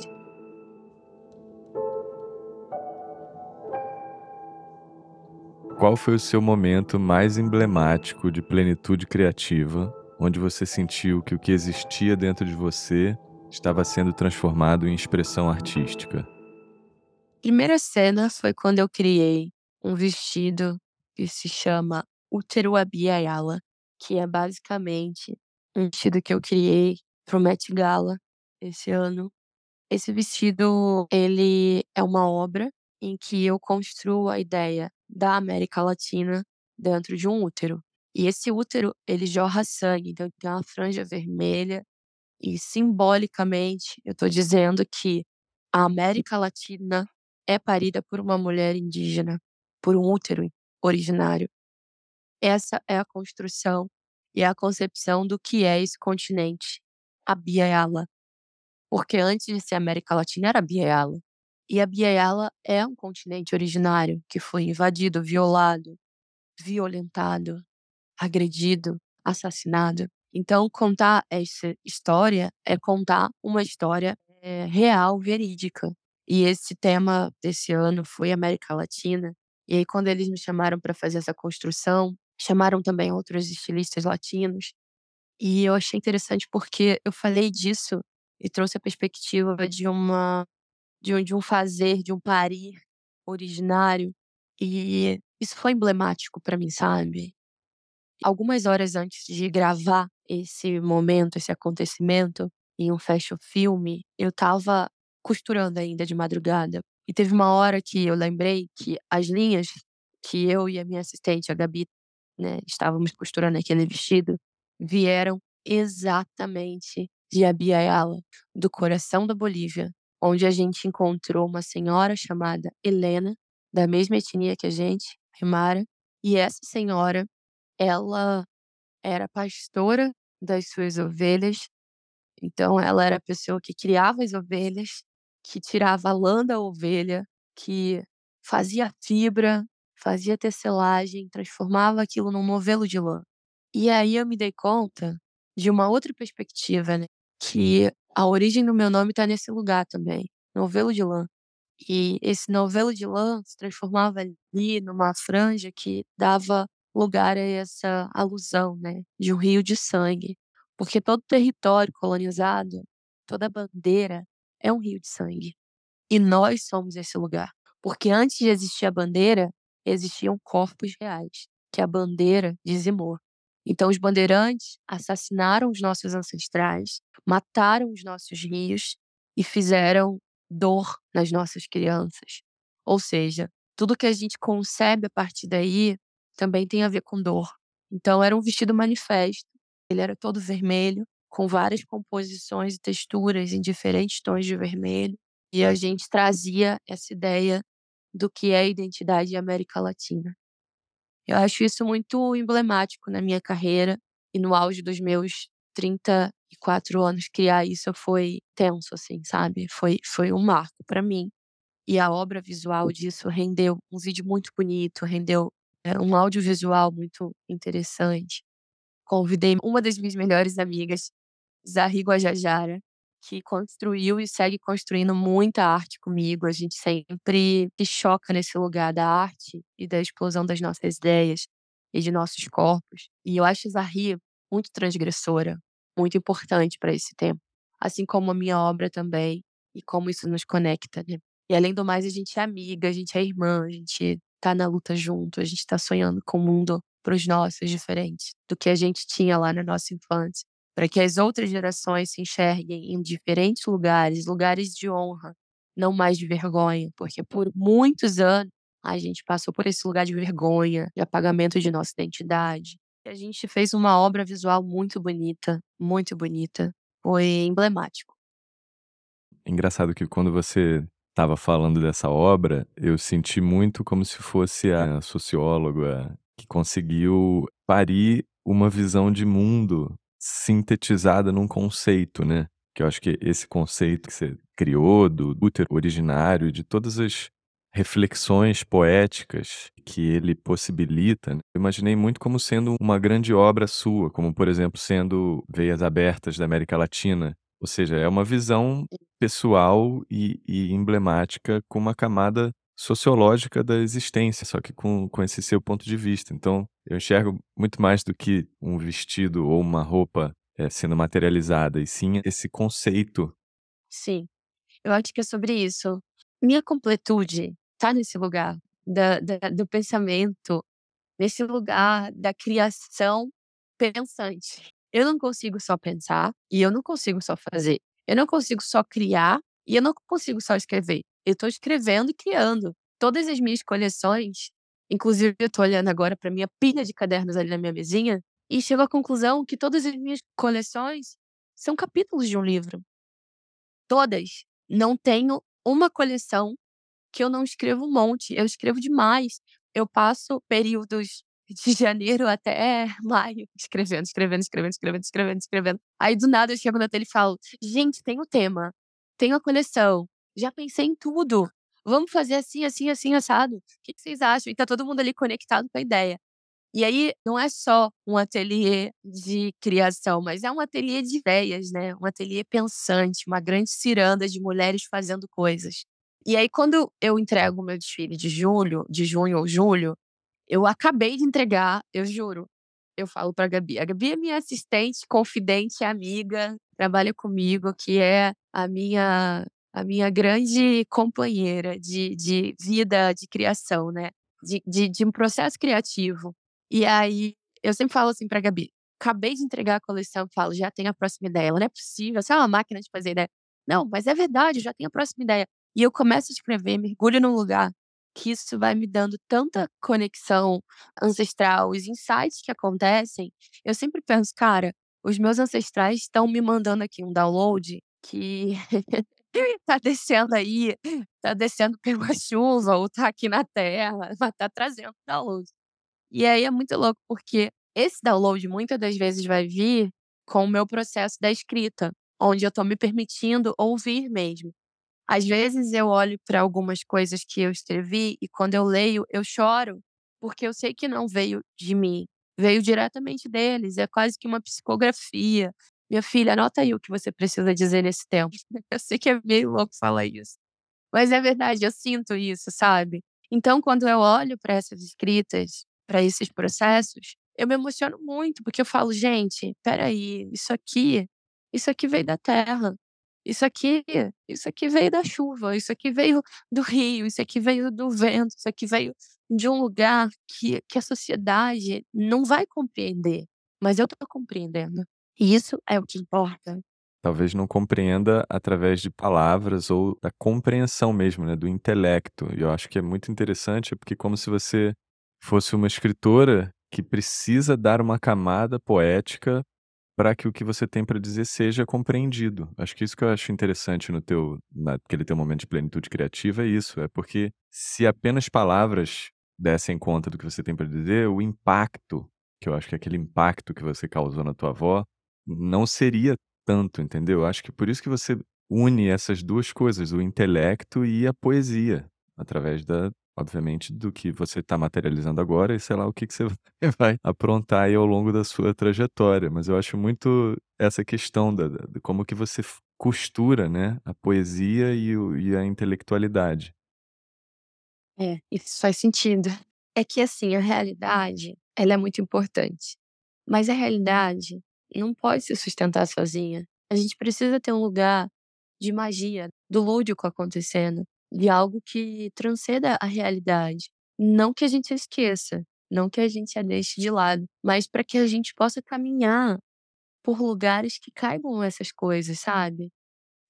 [SPEAKER 2] Qual foi o seu momento mais emblemático de plenitude criativa, onde você sentiu que o que existia dentro de você estava sendo transformado em expressão artística?
[SPEAKER 1] Primeira cena foi quando eu criei um vestido que se chama Útero Abiayala, que é basicamente um vestido que eu criei pro Met Gala esse ano. Esse vestido, ele é uma obra em que eu construo a ideia da América Latina dentro de um útero. E esse útero, ele jorra sangue, então tem uma franja vermelha e simbolicamente eu estou dizendo que a América Latina é parida por uma mulher indígena, por um útero originário. Essa é a construção e a concepção do que é esse continente, a Biayala. Porque antes de ser América Latina era Biayala. E a Biayala é um continente originário que foi invadido, violado, violentado, agredido, assassinado. Então, contar essa história é contar uma história é, real, verídica. E esse tema desse ano foi América Latina. E aí, quando eles me chamaram para fazer essa construção, chamaram também outros estilistas latinos. E eu achei interessante porque eu falei disso e trouxe a perspectiva de uma de um, de um fazer, de um parir originário. E isso foi emblemático para mim, sabe? Algumas horas antes de gravar esse momento, esse acontecimento, em um fashion filme, eu estava costurando ainda de madrugada. E teve uma hora que eu lembrei que as linhas que eu e a minha assistente, a Gabi, né, estávamos costurando aquele vestido, vieram exatamente de Abiaiala, do coração da Bolívia, onde a gente encontrou uma senhora chamada Helena, da mesma etnia que a gente, Rimara, e essa senhora, ela era pastora das suas ovelhas, então ela era a pessoa que criava as ovelhas, que tirava a lã da ovelha, que fazia fibra, fazia tecelagem, transformava aquilo num novelo de lã. E aí eu me dei conta de uma outra perspectiva, né, que a origem do meu nome tá nesse lugar também, novelo de lã. E esse novelo de lã se transformava ali numa franja que dava lugar a essa alusão, né, de um rio de sangue. Porque todo território colonizado, toda bandeira é um rio de sangue. E nós somos esse lugar. Porque antes de existir a bandeira, existiam corpos reais, que a bandeira dizimou. Então, os bandeirantes assassinaram os nossos ancestrais, mataram os nossos rios e fizeram dor nas nossas crianças. Ou seja, tudo que a gente concebe a partir daí também tem a ver com dor. Então, era um vestido manifesto. Ele era todo vermelho, com várias composições e texturas em diferentes tons de vermelho. E a gente trazia essa ideia do que é a identidade América Latina. Eu acho isso muito emblemático na minha carreira e no auge dos meus 34 anos criar isso foi tenso assim, sabe? Foi foi um marco para mim. E a obra visual disso rendeu um vídeo muito bonito, rendeu é, um audiovisual muito interessante. Convidei uma das minhas melhores amigas, Zahri Guajajara, que construiu e segue construindo muita arte comigo. A gente sempre se choca nesse lugar da arte e da explosão das nossas ideias e de nossos corpos. E eu acho Zahri muito transgressora, muito importante para esse tempo. Assim como a minha obra também, e como isso nos conecta, né? E além do mais, a gente é amiga, a gente é irmã, a gente tá na luta junto, a gente tá sonhando com um mundo para os nossos diferentes do que a gente tinha lá na nossa infância para que as outras gerações se enxerguem em diferentes lugares, lugares de honra, não mais de vergonha, porque por muitos anos a gente passou por esse lugar de vergonha, de apagamento de nossa identidade. E a gente fez uma obra visual muito bonita, muito bonita. Foi emblemático.
[SPEAKER 2] Engraçado que quando você estava falando dessa obra, eu senti muito como se fosse a socióloga que conseguiu parir uma visão de mundo sintetizada num conceito, né? Que eu acho que esse conceito que você criou do útero originário, de todas as reflexões poéticas que ele possibilita, né? eu imaginei muito como sendo uma grande obra sua, como por exemplo sendo Veias Abertas da América Latina. Ou seja, é uma visão pessoal e, e emblemática com uma camada sociológica da existência, só que com, com esse seu ponto de vista. Então, eu enxergo muito mais do que um vestido ou uma roupa é, sendo materializada, e sim esse conceito.
[SPEAKER 1] Sim, eu acho que é sobre isso. Minha completude está nesse lugar da, da, do pensamento, nesse lugar da criação pensante. Eu não consigo só pensar e eu não consigo só fazer. Eu não consigo só criar e eu não consigo só escrever. Eu estou escrevendo e criando. Todas as minhas coleções, inclusive eu estou olhando agora para minha pilha de cadernos ali na minha mesinha, e chego à conclusão que todas as minhas coleções são capítulos de um livro. Todas. Não tenho uma coleção que eu não escrevo um monte. Eu escrevo demais. Eu passo períodos de janeiro até maio escrevendo, escrevendo, escrevendo, escrevendo, escrevendo, escrevendo. Aí do nada eu chego na tela e falo: gente, tem o tema, tem a coleção, já pensei em tudo. Vamos fazer assim, assim, assim, assado. O que vocês acham? E tá todo mundo ali conectado com a ideia. E aí, não é só um ateliê de criação, mas é um ateliê de ideias, né? Um ateliê pensante, uma grande ciranda de mulheres fazendo coisas. E aí, quando eu entrego o meu desfile de julho, de junho ou julho, eu acabei de entregar, eu juro. Eu falo pra Gabi. A Gabi é minha assistente, confidente, amiga, trabalha comigo, que é a minha a minha grande companheira de, de vida, de criação, né? De, de, de um processo criativo. E aí, eu sempre falo assim pra Gabi: acabei de entregar a coleção, falo, já tenho a próxima ideia. Ela não é possível, você é uma máquina de fazer ideia. Não, mas é verdade, já tenho a próxima ideia. E eu começo a escrever, mergulho num lugar que isso vai me dando tanta conexão ancestral, os insights que acontecem. Eu sempre penso, cara, os meus ancestrais estão me mandando aqui um download que tá descendo aí, tá descendo pela chuva ou tá aqui na terra, mas tá trazendo download. E aí é muito louco, porque esse download muitas das vezes vai vir com o meu processo da escrita, onde eu tô me permitindo ouvir mesmo. Às vezes eu olho para algumas coisas que eu escrevi e quando eu leio, eu choro, porque eu sei que não veio de mim, veio diretamente deles, é quase que uma psicografia. Minha filha, anota aí o que você precisa dizer nesse tempo. Eu sei que é meio louco falar isso, mas é verdade, eu sinto isso, sabe? Então, quando eu olho para essas escritas, para esses processos, eu me emociono muito, porque eu falo, gente, peraí, isso aqui, isso aqui veio da terra. Isso aqui, isso aqui veio da chuva, isso aqui veio do rio, isso aqui veio do vento, isso aqui veio de um lugar que, que a sociedade não vai compreender, mas eu estou compreendendo. E isso é o que importa.
[SPEAKER 2] Talvez não compreenda através de palavras ou da compreensão mesmo, né, do intelecto. E eu acho que é muito interessante, porque como se você fosse uma escritora que precisa dar uma camada poética para que o que você tem para dizer seja compreendido. Acho que isso que eu acho interessante no teu naquele teu momento de plenitude criativa é isso, é porque se apenas palavras dessem conta do que você tem para dizer, o impacto, que eu acho que é aquele impacto que você causou na tua avó, não seria tanto, entendeu? Acho que por isso que você une essas duas coisas, o intelecto e a poesia, através da obviamente, do que você está materializando agora e sei lá o que, que você vai aprontar aí ao longo da sua trajetória. Mas eu acho muito essa questão da, de como que você costura né, a poesia e, o, e a intelectualidade.
[SPEAKER 1] É, isso faz sentido. É que assim, a realidade, ela é muito importante. Mas a realidade não pode se sustentar sozinha. A gente precisa ter um lugar de magia, do lúdico acontecendo de algo que transcenda a realidade. Não que a gente esqueça, não que a gente a deixe de lado, mas para que a gente possa caminhar por lugares que caibam essas coisas, sabe?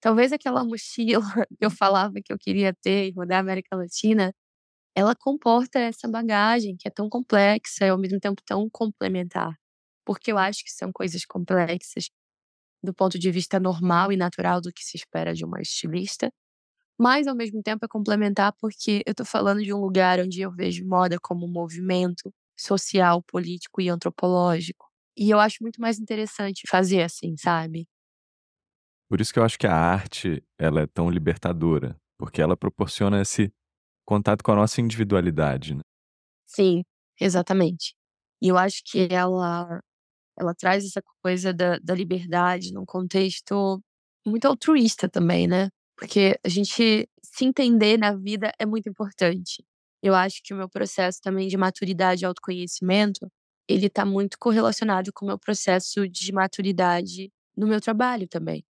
[SPEAKER 1] Talvez aquela mochila que eu falava que eu queria ter e rodar a América Latina, ela comporta essa bagagem que é tão complexa e ao mesmo tempo tão complementar. Porque eu acho que são coisas complexas do ponto de vista normal e natural do que se espera de uma estilista, mas, ao mesmo tempo, é complementar, porque eu tô falando de um lugar onde eu vejo moda como um movimento social, político e antropológico. E eu acho muito mais interessante fazer assim, sabe?
[SPEAKER 2] Por isso que eu acho que a arte, ela é tão libertadora, porque ela proporciona esse contato com a nossa individualidade, né?
[SPEAKER 1] Sim, exatamente. E eu acho que ela ela traz essa coisa da, da liberdade num contexto muito altruísta também, né? Porque a gente se entender na vida é muito importante. Eu acho que o meu processo também de maturidade e autoconhecimento, ele tá muito correlacionado com o meu processo de maturidade no meu trabalho também.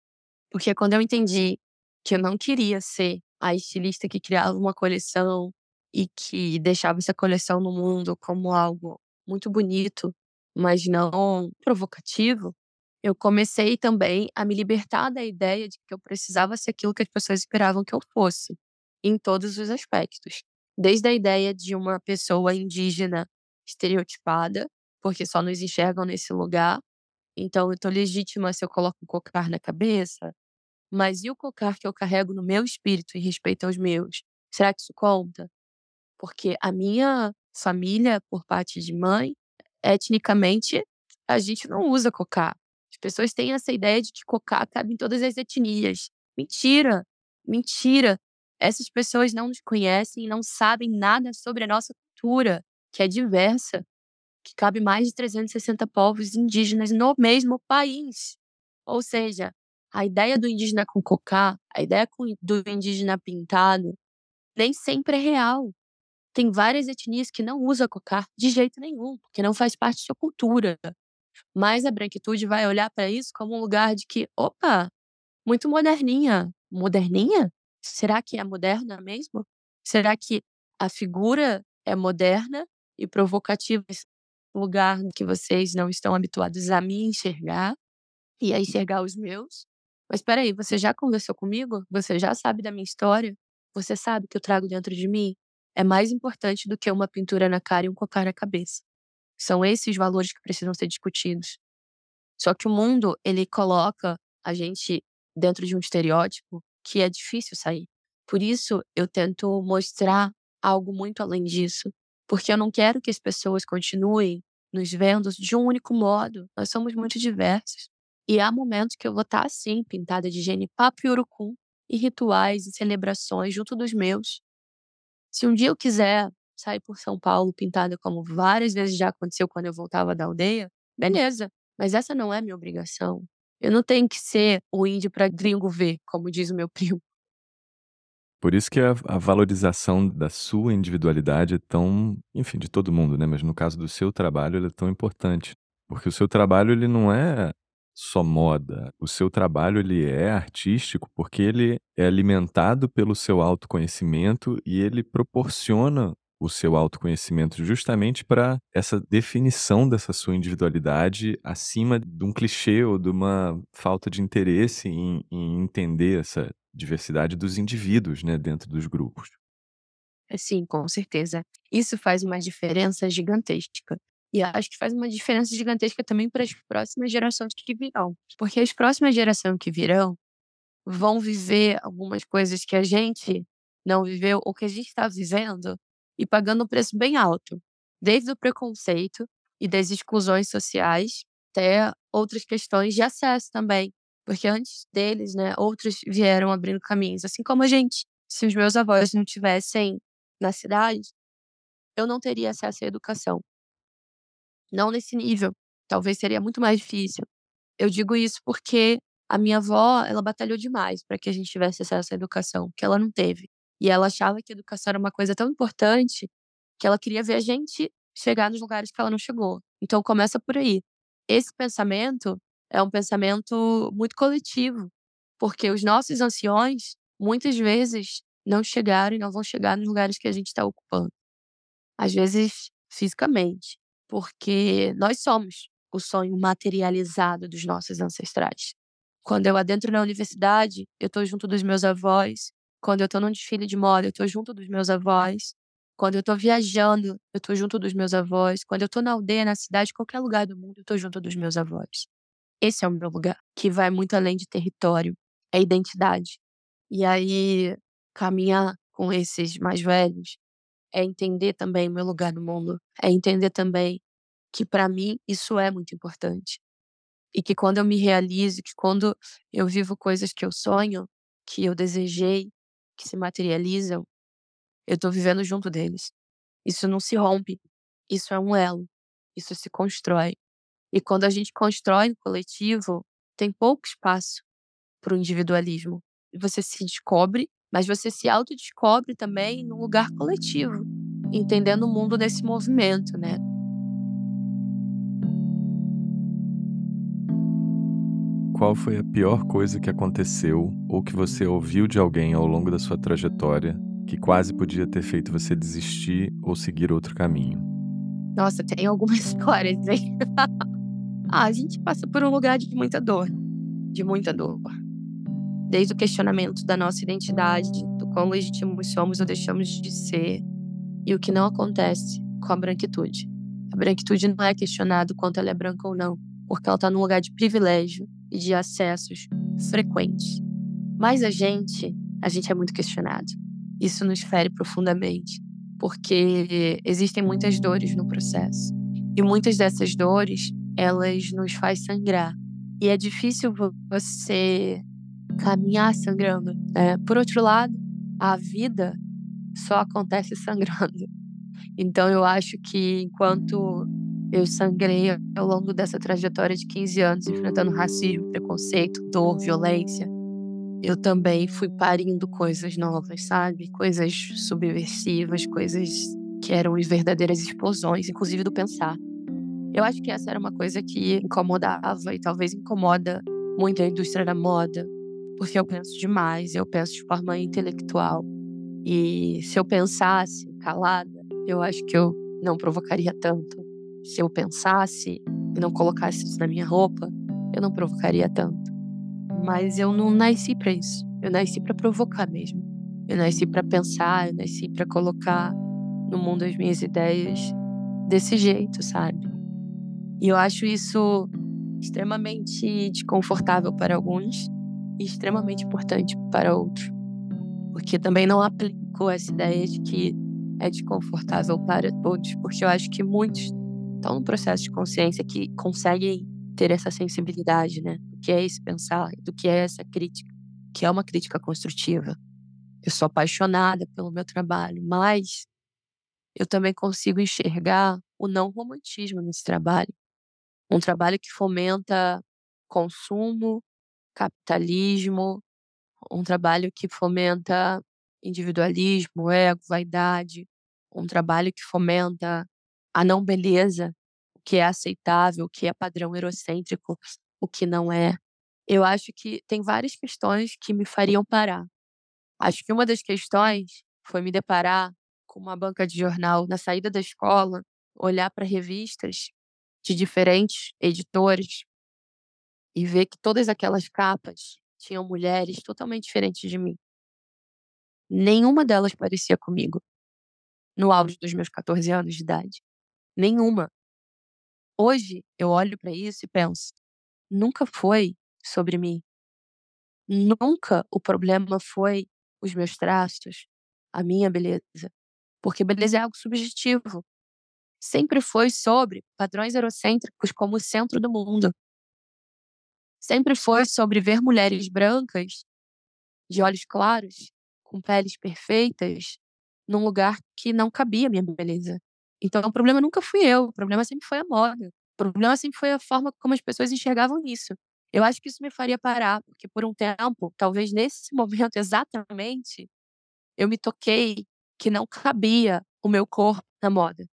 [SPEAKER 1] Porque quando eu entendi que eu não queria ser a estilista que criava uma coleção e que deixava essa coleção no mundo como algo muito bonito, mas não provocativo, eu comecei também a me libertar da ideia de que eu precisava ser aquilo que as pessoas esperavam que eu fosse, em todos os aspectos. Desde a ideia de uma pessoa indígena estereotipada, porque só nos enxergam nesse lugar. Então, eu tô legítima se eu coloco um cocar na cabeça, mas e o cocar que eu carrego no meu espírito em respeito aos meus? Será que isso conta? Porque a minha família, por parte de mãe, etnicamente, a gente não usa cocar. As pessoas têm essa ideia de que cocá cabe em todas as etnias. Mentira! Mentira! Essas pessoas não nos conhecem e não sabem nada sobre a nossa cultura, que é diversa, que cabe mais de 360 povos indígenas no mesmo país. Ou seja, a ideia do indígena com cocá, a ideia do indígena pintado, nem sempre é real. Tem várias etnias que não usam cocá de jeito nenhum, porque não faz parte da sua cultura. Mas a branquitude vai olhar para isso como um lugar de que, opa, muito moderninha. Moderninha? Será que é moderna mesmo? Será que a figura é moderna e provocativa nesse lugar que vocês não estão habituados a me enxergar e a enxergar os meus? Mas espera aí, você já conversou comigo? Você já sabe da minha história? Você sabe que eu trago dentro de mim? É mais importante do que uma pintura na cara e um cocar na cabeça. São esses valores que precisam ser discutidos. Só que o mundo, ele coloca a gente dentro de um estereótipo que é difícil sair. Por isso, eu tento mostrar algo muito além disso, porque eu não quero que as pessoas continuem nos vendo de um único modo. Nós somos muito diversos. E há momentos que eu vou estar assim, pintada de genipapo e urucum, e rituais e celebrações junto dos meus. Se um dia eu quiser sair por São Paulo pintada como várias vezes já aconteceu quando eu voltava da aldeia, beleza, mas essa não é minha obrigação. Eu não tenho que ser o índio para gringo ver, como diz o meu primo.
[SPEAKER 2] Por isso que a a valorização da sua individualidade é tão enfim, de todo mundo, né, mas no caso do seu trabalho, ela é tão importante. Porque o seu trabalho, ele não é só moda. O seu trabalho, ele é artístico, porque ele é alimentado pelo seu autoconhecimento e ele proporciona o seu autoconhecimento justamente para essa definição dessa sua individualidade acima de um clichê ou de uma falta de interesse em em entender essa diversidade dos indivíduos, né, dentro dos grupos.
[SPEAKER 1] É sim, com certeza. Isso faz uma diferença gigantesca. E acho que faz uma diferença gigantesca também para as próximas gerações que virão. Porque as próximas gerações que virão vão viver algumas coisas que a gente não viveu ou que a gente está vivendo e pagando um preço bem alto. Desde o preconceito e das exclusões sociais até outras questões de acesso também. Porque antes deles, né, outros vieram abrindo caminhos, assim como a gente. Se os meus avós não tivessem na cidade, eu não teria acesso à educação. Não nesse nível, talvez seria muito mais difícil. Eu digo isso porque a minha avó, ela batalhou demais para que a gente tivesse acesso à educação, que ela não teve. E ela achava que a educação era uma coisa tão importante que ela queria ver a gente chegar nos lugares que ela não chegou. Então começa por aí. Esse pensamento é um pensamento muito coletivo, porque os nossos anciões muitas vezes não chegaram e não vão chegar nos lugares que a gente está ocupando. Às vezes fisicamente, porque nós somos o sonho materializado dos nossos ancestrais. Quando eu adentro na universidade, eu estou junto dos meus avós. Quando eu estou num desfile de moda, eu estou junto dos meus avós. Quando eu estou viajando, eu estou junto dos meus avós. Quando eu estou na aldeia, na cidade, qualquer lugar do mundo, eu estou junto dos meus avós. Esse é o meu lugar, que vai muito além de território, é identidade. E aí, caminhar com esses mais velhos é entender também meu lugar no mundo, é entender também que para mim isso é muito importante. E que quando eu me realizo, que quando eu vivo coisas que eu sonho, que eu desejei, que se materializam, eu tô vivendo junto deles. Isso não se rompe, isso é um elo, isso se constrói. E quando a gente constrói no coletivo, tem pouco espaço para o individualismo. Você se descobre, mas você se autodescobre também num lugar coletivo, entendendo o mundo nesse movimento, né?
[SPEAKER 2] Qual foi a pior coisa que aconteceu ou que você ouviu de alguém ao longo da sua trajetória que quase podia ter feito você desistir ou seguir outro caminho?
[SPEAKER 1] Nossa, tem algumas histórias, hein? ah, a gente passa por um lugar de muita dor, de muita dor. Desde o questionamento da nossa identidade, do quão legítimos somos ou deixamos de ser, e o que não acontece com a branquitude. A branquitude não é questionado quanto ela é branca ou não, porque ela está num lugar de privilégio e de acessos frequentes. Mas a gente, a gente é muito questionado. Isso nos fere profundamente, porque existem muitas dores no processo. E muitas dessas dores, elas nos faz sangrar. E é difícil você caminhar sangrando. Né? Por outro lado, a vida só acontece sangrando. Então eu acho que enquanto eu sangrei ao longo dessa trajetória de 15 anos, enfrentando racismo, preconceito, dor, violência. Eu também fui parindo coisas novas, sabe? Coisas subversivas, coisas que eram verdadeiras explosões, inclusive do pensar. Eu acho que essa era uma coisa que incomodava e talvez incomoda muito a indústria da moda, porque eu penso demais, eu penso de forma intelectual. E se eu pensasse calada, eu acho que eu não provocaria tanto se eu pensasse e não colocasse isso na minha roupa, eu não provocaria tanto. Mas eu não nasci para isso. Eu nasci para provocar mesmo. Eu nasci para pensar, eu nasci para colocar no mundo as minhas ideias desse jeito, sabe? E eu acho isso extremamente desconfortável para alguns e extremamente importante para outros. Porque também não aplico essa ideia de que é desconfortável para todos, porque eu acho que muitos estão no processo de consciência que conseguem ter essa sensibilidade, né? Do que é esse pensar, do que é essa crítica. que é uma crítica construtiva. Eu sou apaixonada pelo meu trabalho, mas eu também consigo enxergar o não romantismo nesse trabalho. Um trabalho que fomenta consumo, capitalismo, um trabalho que fomenta individualismo, ego, vaidade, um trabalho que fomenta a não beleza, o que é aceitável, o que é padrão eurocêntrico, o que não é. Eu acho que tem várias questões que me fariam parar. Acho que uma das questões foi me deparar com uma banca de jornal na saída da escola, olhar para revistas de diferentes editores e ver que todas aquelas capas tinham mulheres totalmente diferentes de mim. Nenhuma delas parecia comigo no auge dos meus 14 anos de idade. Nenhuma. Hoje eu olho para isso e penso: nunca foi sobre mim. Nunca o problema foi os meus traços, a minha beleza. Porque beleza é algo subjetivo. Sempre foi sobre padrões eurocêntricos como o centro do mundo. Sempre foi sobre ver mulheres brancas, de olhos claros, com peles perfeitas, num lugar que não cabia a minha beleza. Então o problema nunca fui eu, o problema sempre foi a moda. O problema sempre foi a forma como as pessoas enxergavam isso. Eu acho que isso me faria parar, porque por um tempo, talvez nesse momento exatamente, eu me toquei que não cabia o meu corpo na moda.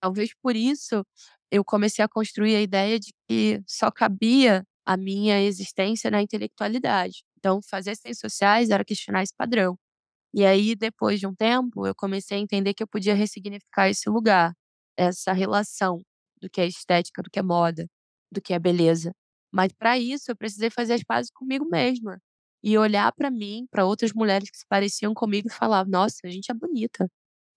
[SPEAKER 1] Talvez por isso eu comecei a construir a ideia de que só cabia a minha existência na intelectualidade. Então, fazer ciências sociais era questionar esse padrão. E aí, depois de um tempo, eu comecei a entender que eu podia ressignificar esse lugar, essa relação do que é estética, do que é moda, do que é beleza. Mas para isso, eu precisei fazer as pazes comigo mesma e olhar para mim, para outras mulheres que se pareciam comigo e falar: nossa, a gente é bonita.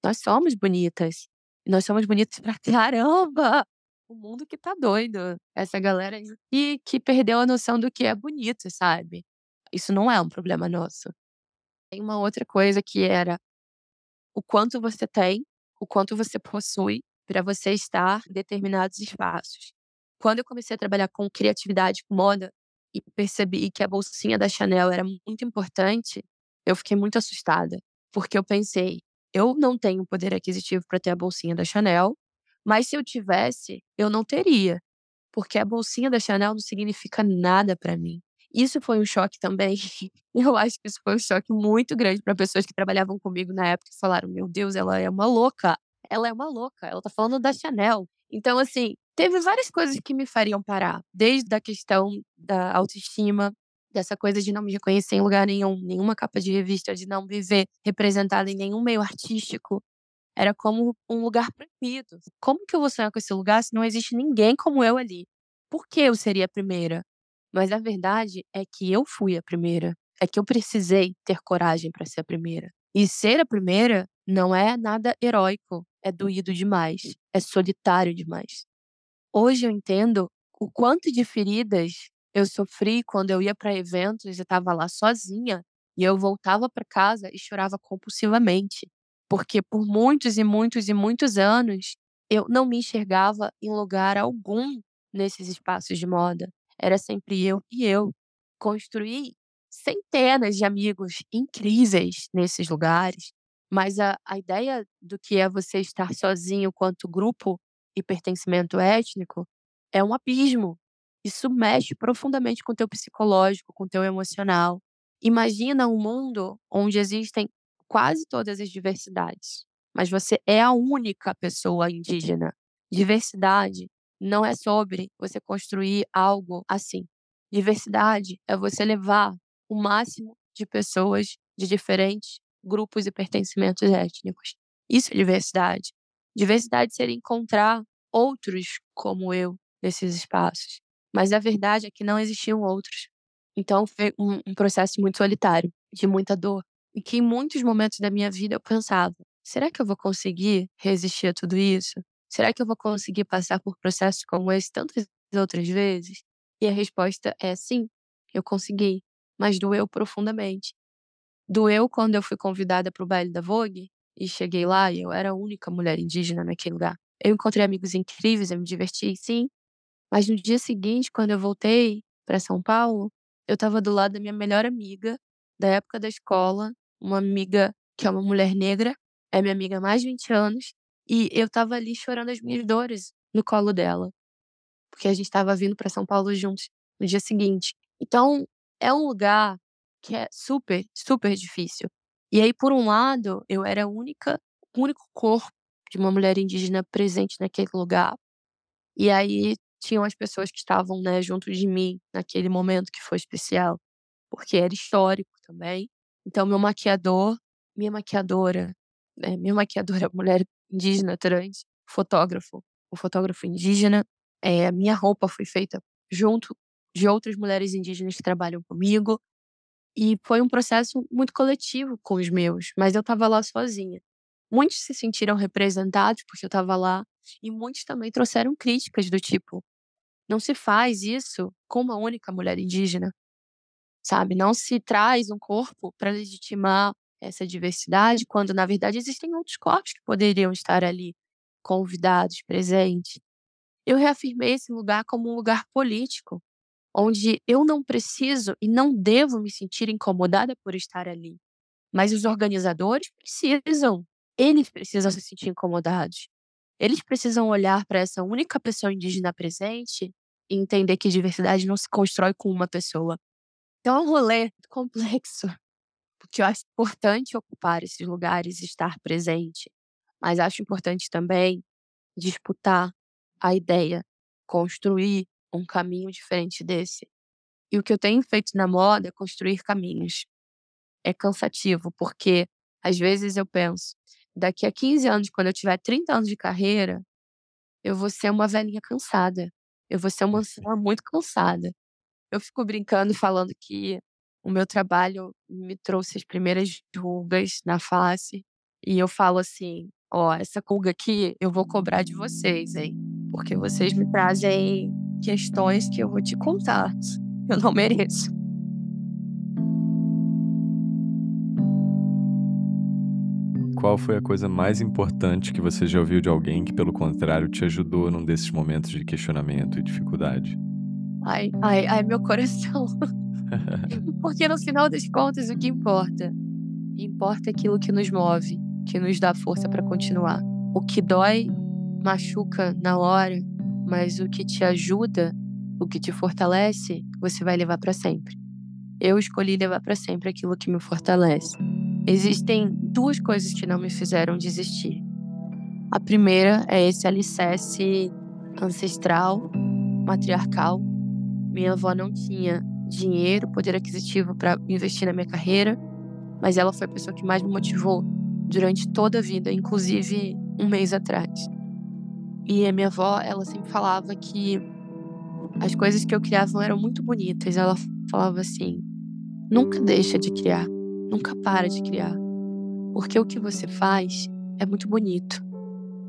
[SPEAKER 1] Nós somos bonitas. Nós somos bonitas pra caramba! O mundo que tá doido. Essa galera aí que perdeu a noção do que é bonito, sabe? Isso não é um problema nosso. Tem uma outra coisa que era o quanto você tem, o quanto você possui para você estar em determinados espaços. Quando eu comecei a trabalhar com criatividade, com moda, e percebi que a bolsinha da Chanel era muito importante, eu fiquei muito assustada, porque eu pensei, eu não tenho poder aquisitivo para ter a bolsinha da Chanel, mas se eu tivesse, eu não teria, porque a bolsinha da Chanel não significa nada para mim. Isso foi um choque também. Eu acho que isso foi um choque muito grande para pessoas que trabalhavam comigo na época e falaram: Meu Deus, ela é uma louca. Ela é uma louca. Ela tá falando da Chanel. Então, assim, teve várias coisas que me fariam parar. Desde a questão da autoestima, dessa coisa de não me reconhecer em lugar nenhum, nenhuma capa de revista, de não me ver representada em nenhum meio artístico. Era como um lugar proibido. Como que eu vou sonhar com esse lugar se não existe ninguém como eu ali? Por que eu seria a primeira? Mas a verdade é que eu fui a primeira. É que eu precisei ter coragem para ser a primeira. E ser a primeira não é nada heróico, é doído demais, é solitário demais. Hoje eu entendo o quanto de feridas eu sofri quando eu ia para eventos e estava lá sozinha e eu voltava para casa e chorava compulsivamente, porque por muitos e muitos e muitos anos eu não me enxergava em lugar algum nesses espaços de moda era sempre eu e eu. Construí centenas de amigos incríveis nesses lugares, mas a, a ideia do que é você estar sozinho quanto grupo e pertencimento étnico é um abismo. Isso mexe profundamente com o teu psicológico, com o teu emocional. Imagina um mundo onde existem quase todas as diversidades, mas você é a única pessoa indígena. Diversidade não é sobre você construir algo assim. Diversidade é você levar o máximo de pessoas de diferentes grupos e pertencimentos étnicos. Isso é diversidade. Diversidade seria encontrar outros como eu nesses espaços. Mas a verdade é que não existiam outros. Então foi um, um processo muito solitário, de muita dor. E que em muitos momentos da minha vida eu pensava: será que eu vou conseguir resistir a tudo isso? Será que eu vou conseguir passar por processos como esse tantas outras vezes? E a resposta é sim, eu consegui, mas doeu profundamente. Doeu quando eu fui convidada para o baile da Vogue e cheguei lá e eu era a única mulher indígena naquele lugar. Eu encontrei amigos incríveis, eu me diverti, sim, mas no dia seguinte, quando eu voltei para São Paulo, eu estava do lado da minha melhor amiga da época da escola, uma amiga que é uma mulher negra, é minha amiga há mais de 20 anos, e eu estava ali chorando as minhas dores no colo dela, porque a gente estava vindo para São Paulo juntos no dia seguinte. Então, é um lugar que é super, super difícil. E aí, por um lado, eu era a única, o único corpo de uma mulher indígena presente naquele lugar. E aí tinham as pessoas que estavam, né, junto de mim naquele momento que foi especial, porque era histórico também. Então, meu maquiador, minha maquiadora, né, minha maquiadora, mulher indígena trans, fotógrafo, o fotógrafo indígena, é, minha roupa foi feita junto de outras mulheres indígenas que trabalham comigo. E foi um processo muito coletivo com os meus, mas eu estava lá sozinha. Muitos se sentiram representados porque eu estava lá, e muitos também trouxeram críticas do tipo: não se faz isso com uma única mulher indígena, sabe? Não se traz um corpo para legitimar essa diversidade, quando na verdade existem outros corpos que poderiam estar ali, convidados, presentes. Eu reafirmei esse lugar como um lugar político, onde eu não preciso e não devo me sentir incomodada por estar ali. Mas os organizadores precisam, eles precisam se sentir incomodados. Eles precisam olhar para essa única pessoa indígena presente e entender que diversidade não se constrói com uma pessoa. Então é um rolê complexo, porque eu acho importante ocupar esses lugares, estar presente, mas acho importante também disputar a ideia, construir um caminho diferente desse. E o que eu tenho feito na moda é construir caminhos. É cansativo, porque às vezes eu penso, daqui a 15 anos, quando eu tiver 30 anos de carreira, eu vou ser uma velhinha cansada. Eu vou ser uma anciã muito cansada. Eu fico brincando falando que o meu trabalho me trouxe as primeiras rugas na face. E eu falo assim: ó, essa ruga aqui eu vou cobrar de vocês, hein? Porque vocês me trazem questões que eu vou te contar. Eu não mereço.
[SPEAKER 2] Qual foi a coisa mais importante que você já ouviu de alguém que, pelo contrário, te ajudou num desses momentos de questionamento e dificuldade?
[SPEAKER 1] Ai, ai, ai, meu coração. Porque no final das contas, o que importa? Importa aquilo que nos move, que nos dá força para continuar. O que dói, machuca na hora, mas o que te ajuda, o que te fortalece, você vai levar para sempre. Eu escolhi levar para sempre aquilo que me fortalece. Existem duas coisas que não me fizeram desistir. A primeira é esse alicerce ancestral, matriarcal. Minha avó não tinha dinheiro, poder aquisitivo para investir na minha carreira, mas ela foi a pessoa que mais me motivou durante toda a vida, inclusive um mês atrás. E a minha avó, ela sempre falava que as coisas que eu criava eram muito bonitas. Ela falava assim: nunca deixa de criar, nunca para de criar. Porque o que você faz é muito bonito.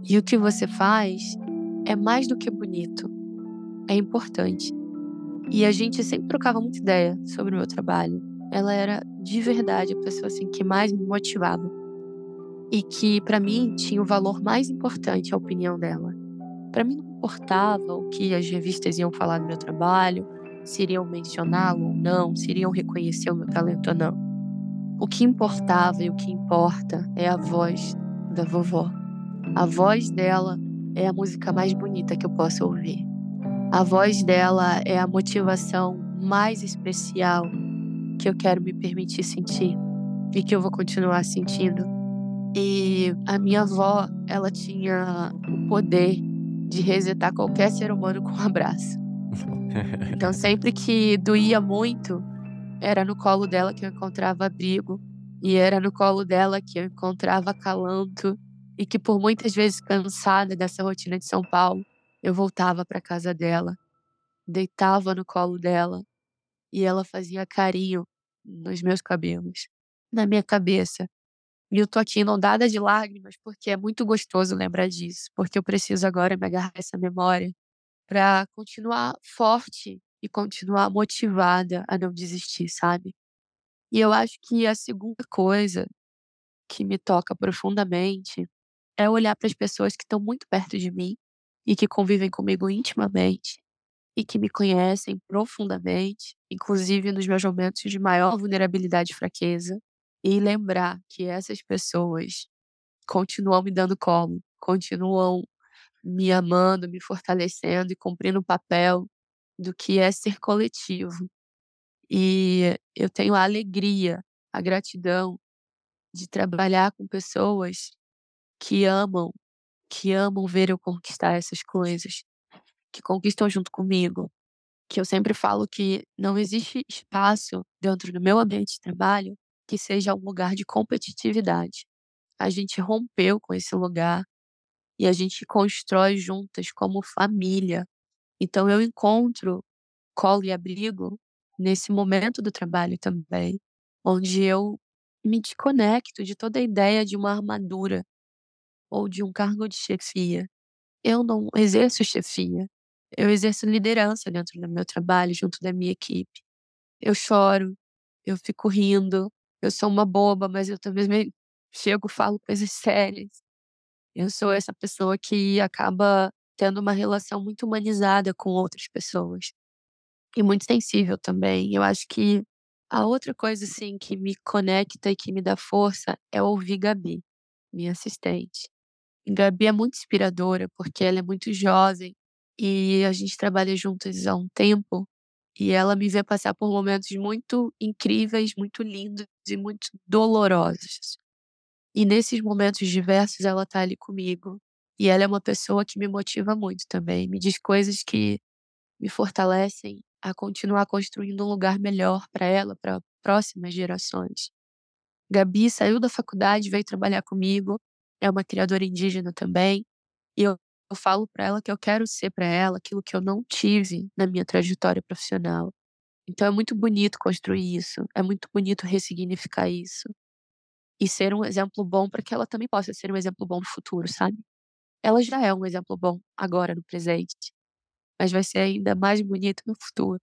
[SPEAKER 1] E o que você faz é mais do que bonito, é importante. E a gente sempre trocava muita ideia sobre o meu trabalho. Ela era de verdade a pessoa assim que mais me motivava. E que para mim tinha o valor mais importante a opinião dela. Para mim não importava o que as revistas iam falar do meu trabalho, se iriam mencioná-lo ou não, se iriam reconhecer o meu talento ou não. O que importava e o que importa é a voz da vovó. A voz dela é a música mais bonita que eu posso ouvir. A voz dela é a motivação mais especial que eu quero me permitir sentir e que eu vou continuar sentindo. E a minha avó, ela tinha o poder de resetar qualquer ser humano com um abraço. Então, sempre que doía muito, era no colo dela que eu encontrava abrigo, e era no colo dela que eu encontrava calanto, e que por muitas vezes cansada dessa rotina de São Paulo, eu voltava para casa dela, deitava no colo dela, e ela fazia carinho nos meus cabelos, na minha cabeça, e eu tô aqui inundada de lágrimas, porque é muito gostoso lembrar disso, porque eu preciso agora me agarrar essa memória para continuar forte e continuar motivada a não desistir, sabe? E eu acho que a segunda coisa que me toca profundamente é olhar para as pessoas que estão muito perto de mim e que convivem comigo intimamente e que me conhecem profundamente, inclusive nos meus momentos de maior vulnerabilidade e fraqueza, e lembrar que essas pessoas continuam me dando colo, continuam me amando, me fortalecendo e cumprindo o papel do que é ser coletivo. E eu tenho a alegria, a gratidão de trabalhar com pessoas que amam, que amam ver eu conquistar essas coisas, que conquistam junto comigo. Que eu sempre falo que não existe espaço dentro do meu ambiente de trabalho que seja um lugar de competitividade. A gente rompeu com esse lugar e a gente constrói juntas como família. Então eu encontro colo e abrigo nesse momento do trabalho também, onde eu me desconecto de toda a ideia de uma armadura ou de um cargo de chefia. Eu não exerço chefia, eu exerço liderança dentro do meu trabalho, junto da minha equipe. Eu choro, eu fico rindo, eu sou uma boba, mas eu também chego, falo coisas sérias. Eu sou essa pessoa que acaba tendo uma relação muito humanizada com outras pessoas. E muito sensível também. Eu acho que a outra coisa, assim, que me conecta e que me dá força é ouvir Gabi, minha assistente. Gabi é muito inspiradora, porque ela é muito jovem e a gente trabalha juntas há um tempo. E ela me vê passar por momentos muito incríveis, muito lindos e muito dolorosos. E nesses momentos diversos ela tá ali comigo. E ela é uma pessoa que me motiva muito também, me diz coisas que me fortalecem a continuar construindo um lugar melhor para ela, para próximas gerações. Gabi saiu da faculdade, veio trabalhar comigo, é uma criadora indígena também, e eu, eu falo para ela que eu quero ser para ela aquilo que eu não tive na minha trajetória profissional. Então é muito bonito construir isso, é muito bonito ressignificar isso e ser um exemplo bom para que ela também possa ser um exemplo bom no futuro, sabe? Ela já é um exemplo bom agora no presente, mas vai ser ainda mais bonito no futuro.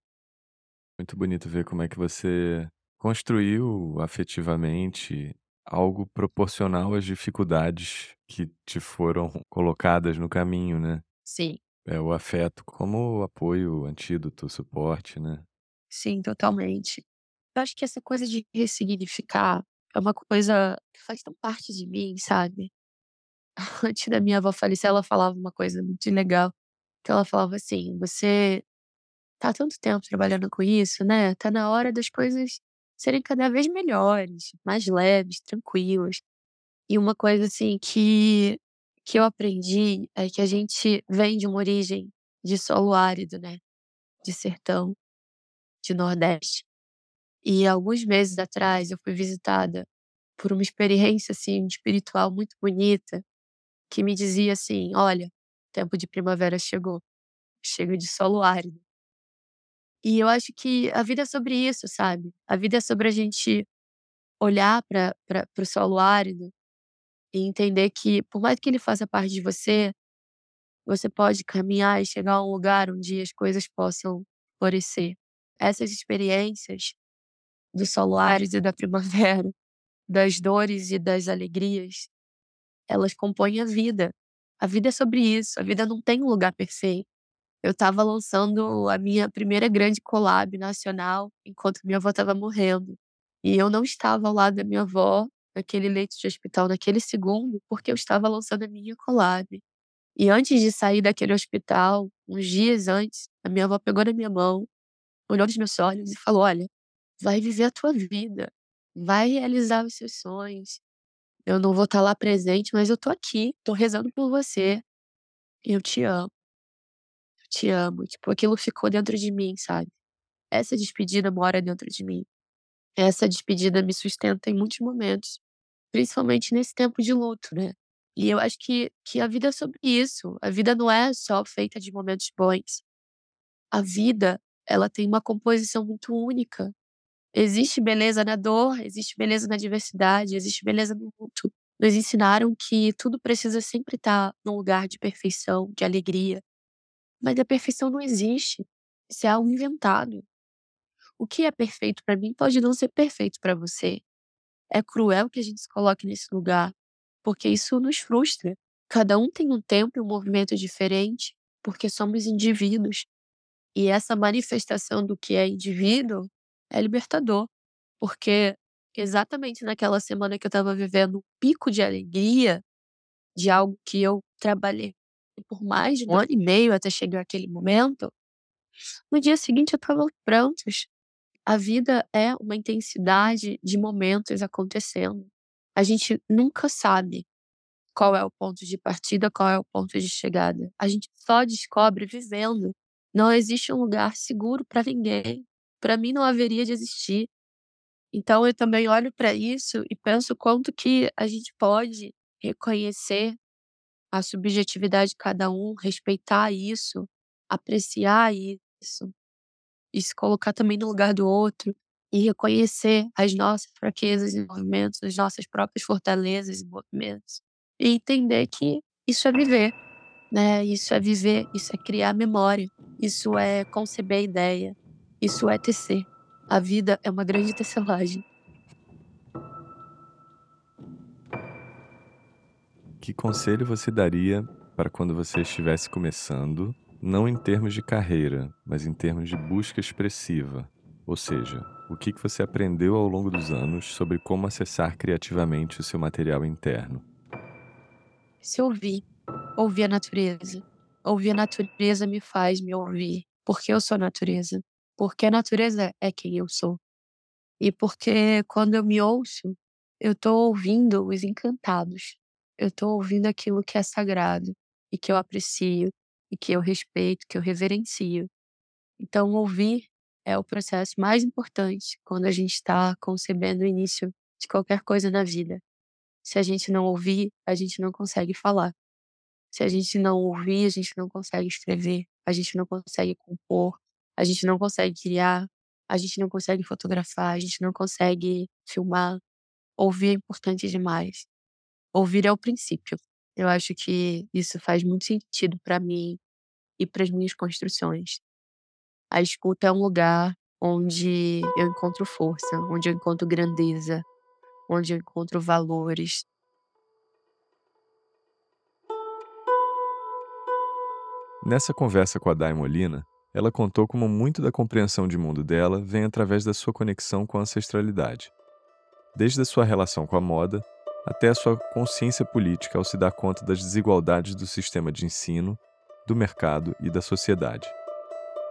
[SPEAKER 2] Muito bonito ver como é que você construiu afetivamente algo proporcional às dificuldades que te foram colocadas no caminho, né?
[SPEAKER 1] Sim.
[SPEAKER 2] É o afeto como apoio, antídoto, suporte, né?
[SPEAKER 1] Sim, totalmente. Eu acho que essa coisa de ressignificar é uma coisa que faz tão parte de mim, sabe? Antes da minha avó falecer, ela falava uma coisa muito legal, que ela falava assim: "Você tá há tanto tempo trabalhando com isso, né, tá na hora das coisas serem cada vez melhores, mais leves, tranquilas". E uma coisa, assim, que que eu aprendi é que a gente vem de uma origem de solo árido, né, de sertão, de nordeste. E alguns meses atrás eu fui visitada por uma experiência, assim, espiritual muito bonita, que me dizia assim: "Olha, tempo de primavera chegou, chega de solo árido". E eu acho que a vida é sobre isso, sabe? A vida é sobre a gente olhar para o solo árido e entender que, por mais que ele faça parte de você, você pode caminhar e chegar a um lugar onde as coisas possam florescer. Essas experiências do solo árido e da primavera, das dores e das alegrias, elas compõem a vida. A vida é sobre isso, a vida não tem um lugar perfeito. Eu estava lançando a minha primeira grande collab nacional enquanto minha avó estava morrendo. E eu não estava ao lado da minha avó naquele leito de hospital naquele segundo, porque eu estava lançando a minha collab. E antes de sair daquele hospital, uns dias antes, a minha avó pegou na minha mão, olhou nos meus olhos e falou: "Olha, vai viver a tua vida, vai realizar os seus sonhos. Eu não vou estar lá presente, mas eu tô aqui, tô rezando por você. Eu te amo. Te amo". Tipo, aquilo ficou dentro de mim, sabe? Essa despedida mora dentro de mim. Essa despedida me sustenta em muitos momentos, principalmente nesse tempo de luto, né? E eu acho que que a vida é sobre isso, a vida não é só feita de momentos bons. A vida, ela tem uma composição muito única. Existe beleza na dor, existe beleza na diversidade, existe beleza no luto. Nos ensinaram que tudo precisa sempre estar num lugar de perfeição, de alegria. Mas a perfeição não existe. Isso é algo inventado. O que é perfeito para mim pode não ser perfeito para você. É cruel que a gente se coloque nesse lugar, porque isso nos frustra. Cada um tem um tempo e um movimento diferente, porque somos indivíduos. E essa manifestação do que é indivíduo é libertador, porque exatamente naquela semana que eu estava vivendo um pico de alegria de algo que eu trabalhei por mais de um ano e meio até chegar aquele momento, no dia seguinte eu estava prontos. A vida é uma intensidade de momentos acontecendo. A gente nunca sabe qual é o ponto de partida, qual é o ponto de chegada. A gente só descobre vivendo. Não existe um lugar seguro para ninguém. Para mim não haveria de existir. Então eu também olho para isso e penso quanto que a gente pode reconhecer a subjetividade de cada um, respeitar isso, apreciar isso, e se colocar também no lugar do outro e reconhecer as nossas fraquezas e movimentos, as nossas próprias fortalezas e movimentos e entender que isso é viver, né? Isso é viver, isso é criar memória, isso é conceber ideia, isso é tecer. A vida é uma grande tecelagem.
[SPEAKER 2] Que conselho você daria para quando você estivesse começando, não em termos de carreira, mas em termos de busca expressiva? Ou seja, o que você aprendeu ao longo dos anos sobre como acessar criativamente o seu material interno?
[SPEAKER 1] Se ouvir, ouvir a natureza. Ouvir a natureza me faz me ouvir, porque eu sou natureza. Porque a natureza é quem eu sou. E porque quando eu me ouço, eu estou ouvindo os encantados. Eu estou ouvindo aquilo que é sagrado e que eu aprecio e que eu respeito, que eu reverencio. Então, ouvir é o processo mais importante quando a gente está concebendo o início de qualquer coisa na vida. Se a gente não ouvir, a gente não consegue falar. Se a gente não ouvir, a gente não consegue escrever, a gente não consegue compor, a gente não consegue criar, a gente não consegue fotografar, a gente não consegue filmar. Ouvir é importante demais. Ouvir é o princípio. Eu acho que isso faz muito sentido para mim e para as minhas construções. A escuta é um lugar onde eu encontro força, onde eu encontro grandeza, onde eu encontro valores.
[SPEAKER 2] Nessa conversa com a Dai Molina, ela contou como muito da compreensão de mundo dela vem através da sua conexão com a ancestralidade. Desde a sua relação com a moda, até a sua consciência política ao se dar conta das desigualdades do sistema de ensino, do mercado e da sociedade.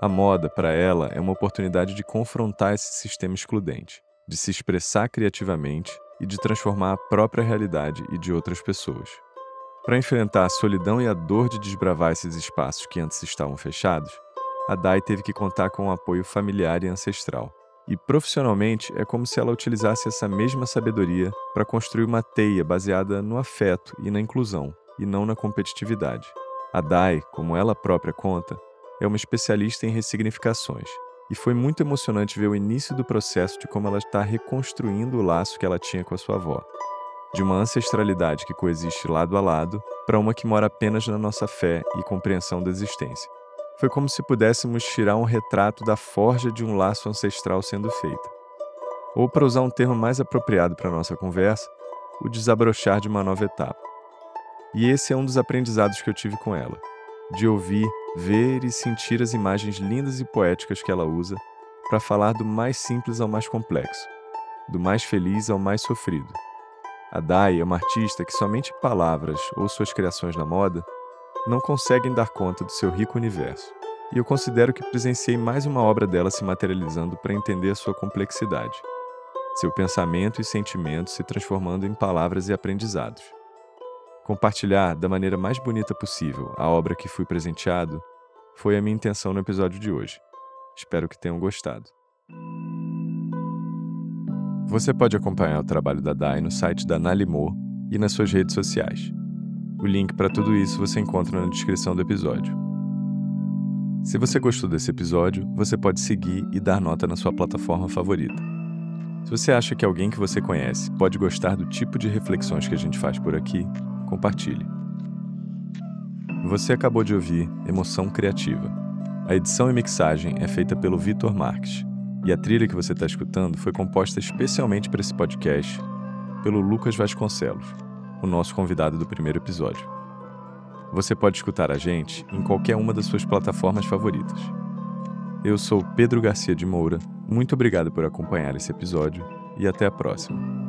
[SPEAKER 2] A moda, para ela, é uma oportunidade de confrontar esse sistema excludente, de se expressar criativamente e de transformar a própria realidade e de outras pessoas. Para enfrentar a solidão e a dor de desbravar esses espaços que antes estavam fechados, a Dai teve que contar com um apoio familiar e ancestral. E profissionalmente é como se ela utilizasse essa mesma sabedoria para construir uma teia baseada no afeto e na inclusão, e não na competitividade. A Dai, como ela própria conta, é uma especialista em ressignificações, e foi muito emocionante ver o início do processo de como ela está reconstruindo o laço que ela tinha com a sua avó. De uma ancestralidade que coexiste lado a lado para uma que mora apenas na nossa fé e compreensão da existência. Foi como se pudéssemos tirar um retrato da forja de um laço ancestral sendo feita. Ou, para usar um termo mais apropriado para nossa conversa, o desabrochar de uma nova etapa. E esse é um dos aprendizados que eu tive com ela de ouvir, ver e sentir as imagens lindas e poéticas que ela usa para falar do mais simples ao mais complexo, do mais feliz ao mais sofrido. A Dai é uma artista que somente palavras ou suas criações na moda não conseguem dar conta do seu rico universo. E eu considero que presenciei mais uma obra dela se materializando para entender sua complexidade, seu pensamento e sentimentos se transformando em palavras e aprendizados. Compartilhar da maneira mais bonita possível a obra que fui presenteado foi a minha intenção no episódio de hoje. Espero que tenham gostado. Você pode acompanhar o trabalho da Dai no site da Nalimor e nas suas redes sociais. O link para tudo isso você encontra na descrição do episódio. Se você gostou desse episódio, você pode seguir e dar nota na sua plataforma favorita. Se você acha que alguém que você conhece pode gostar do tipo de reflexões que a gente faz por aqui, compartilhe. Você acabou de ouvir Emoção Criativa. A edição e mixagem é feita pelo Vitor Marques, e a trilha que você está escutando foi composta especialmente para esse podcast pelo Lucas Vasconcelos, o nosso convidado do primeiro episódio. Você pode escutar a gente em qualquer uma das suas plataformas favoritas. Eu sou Pedro Garcia de Moura. Muito obrigado por acompanhar esse episódio e até a próxima.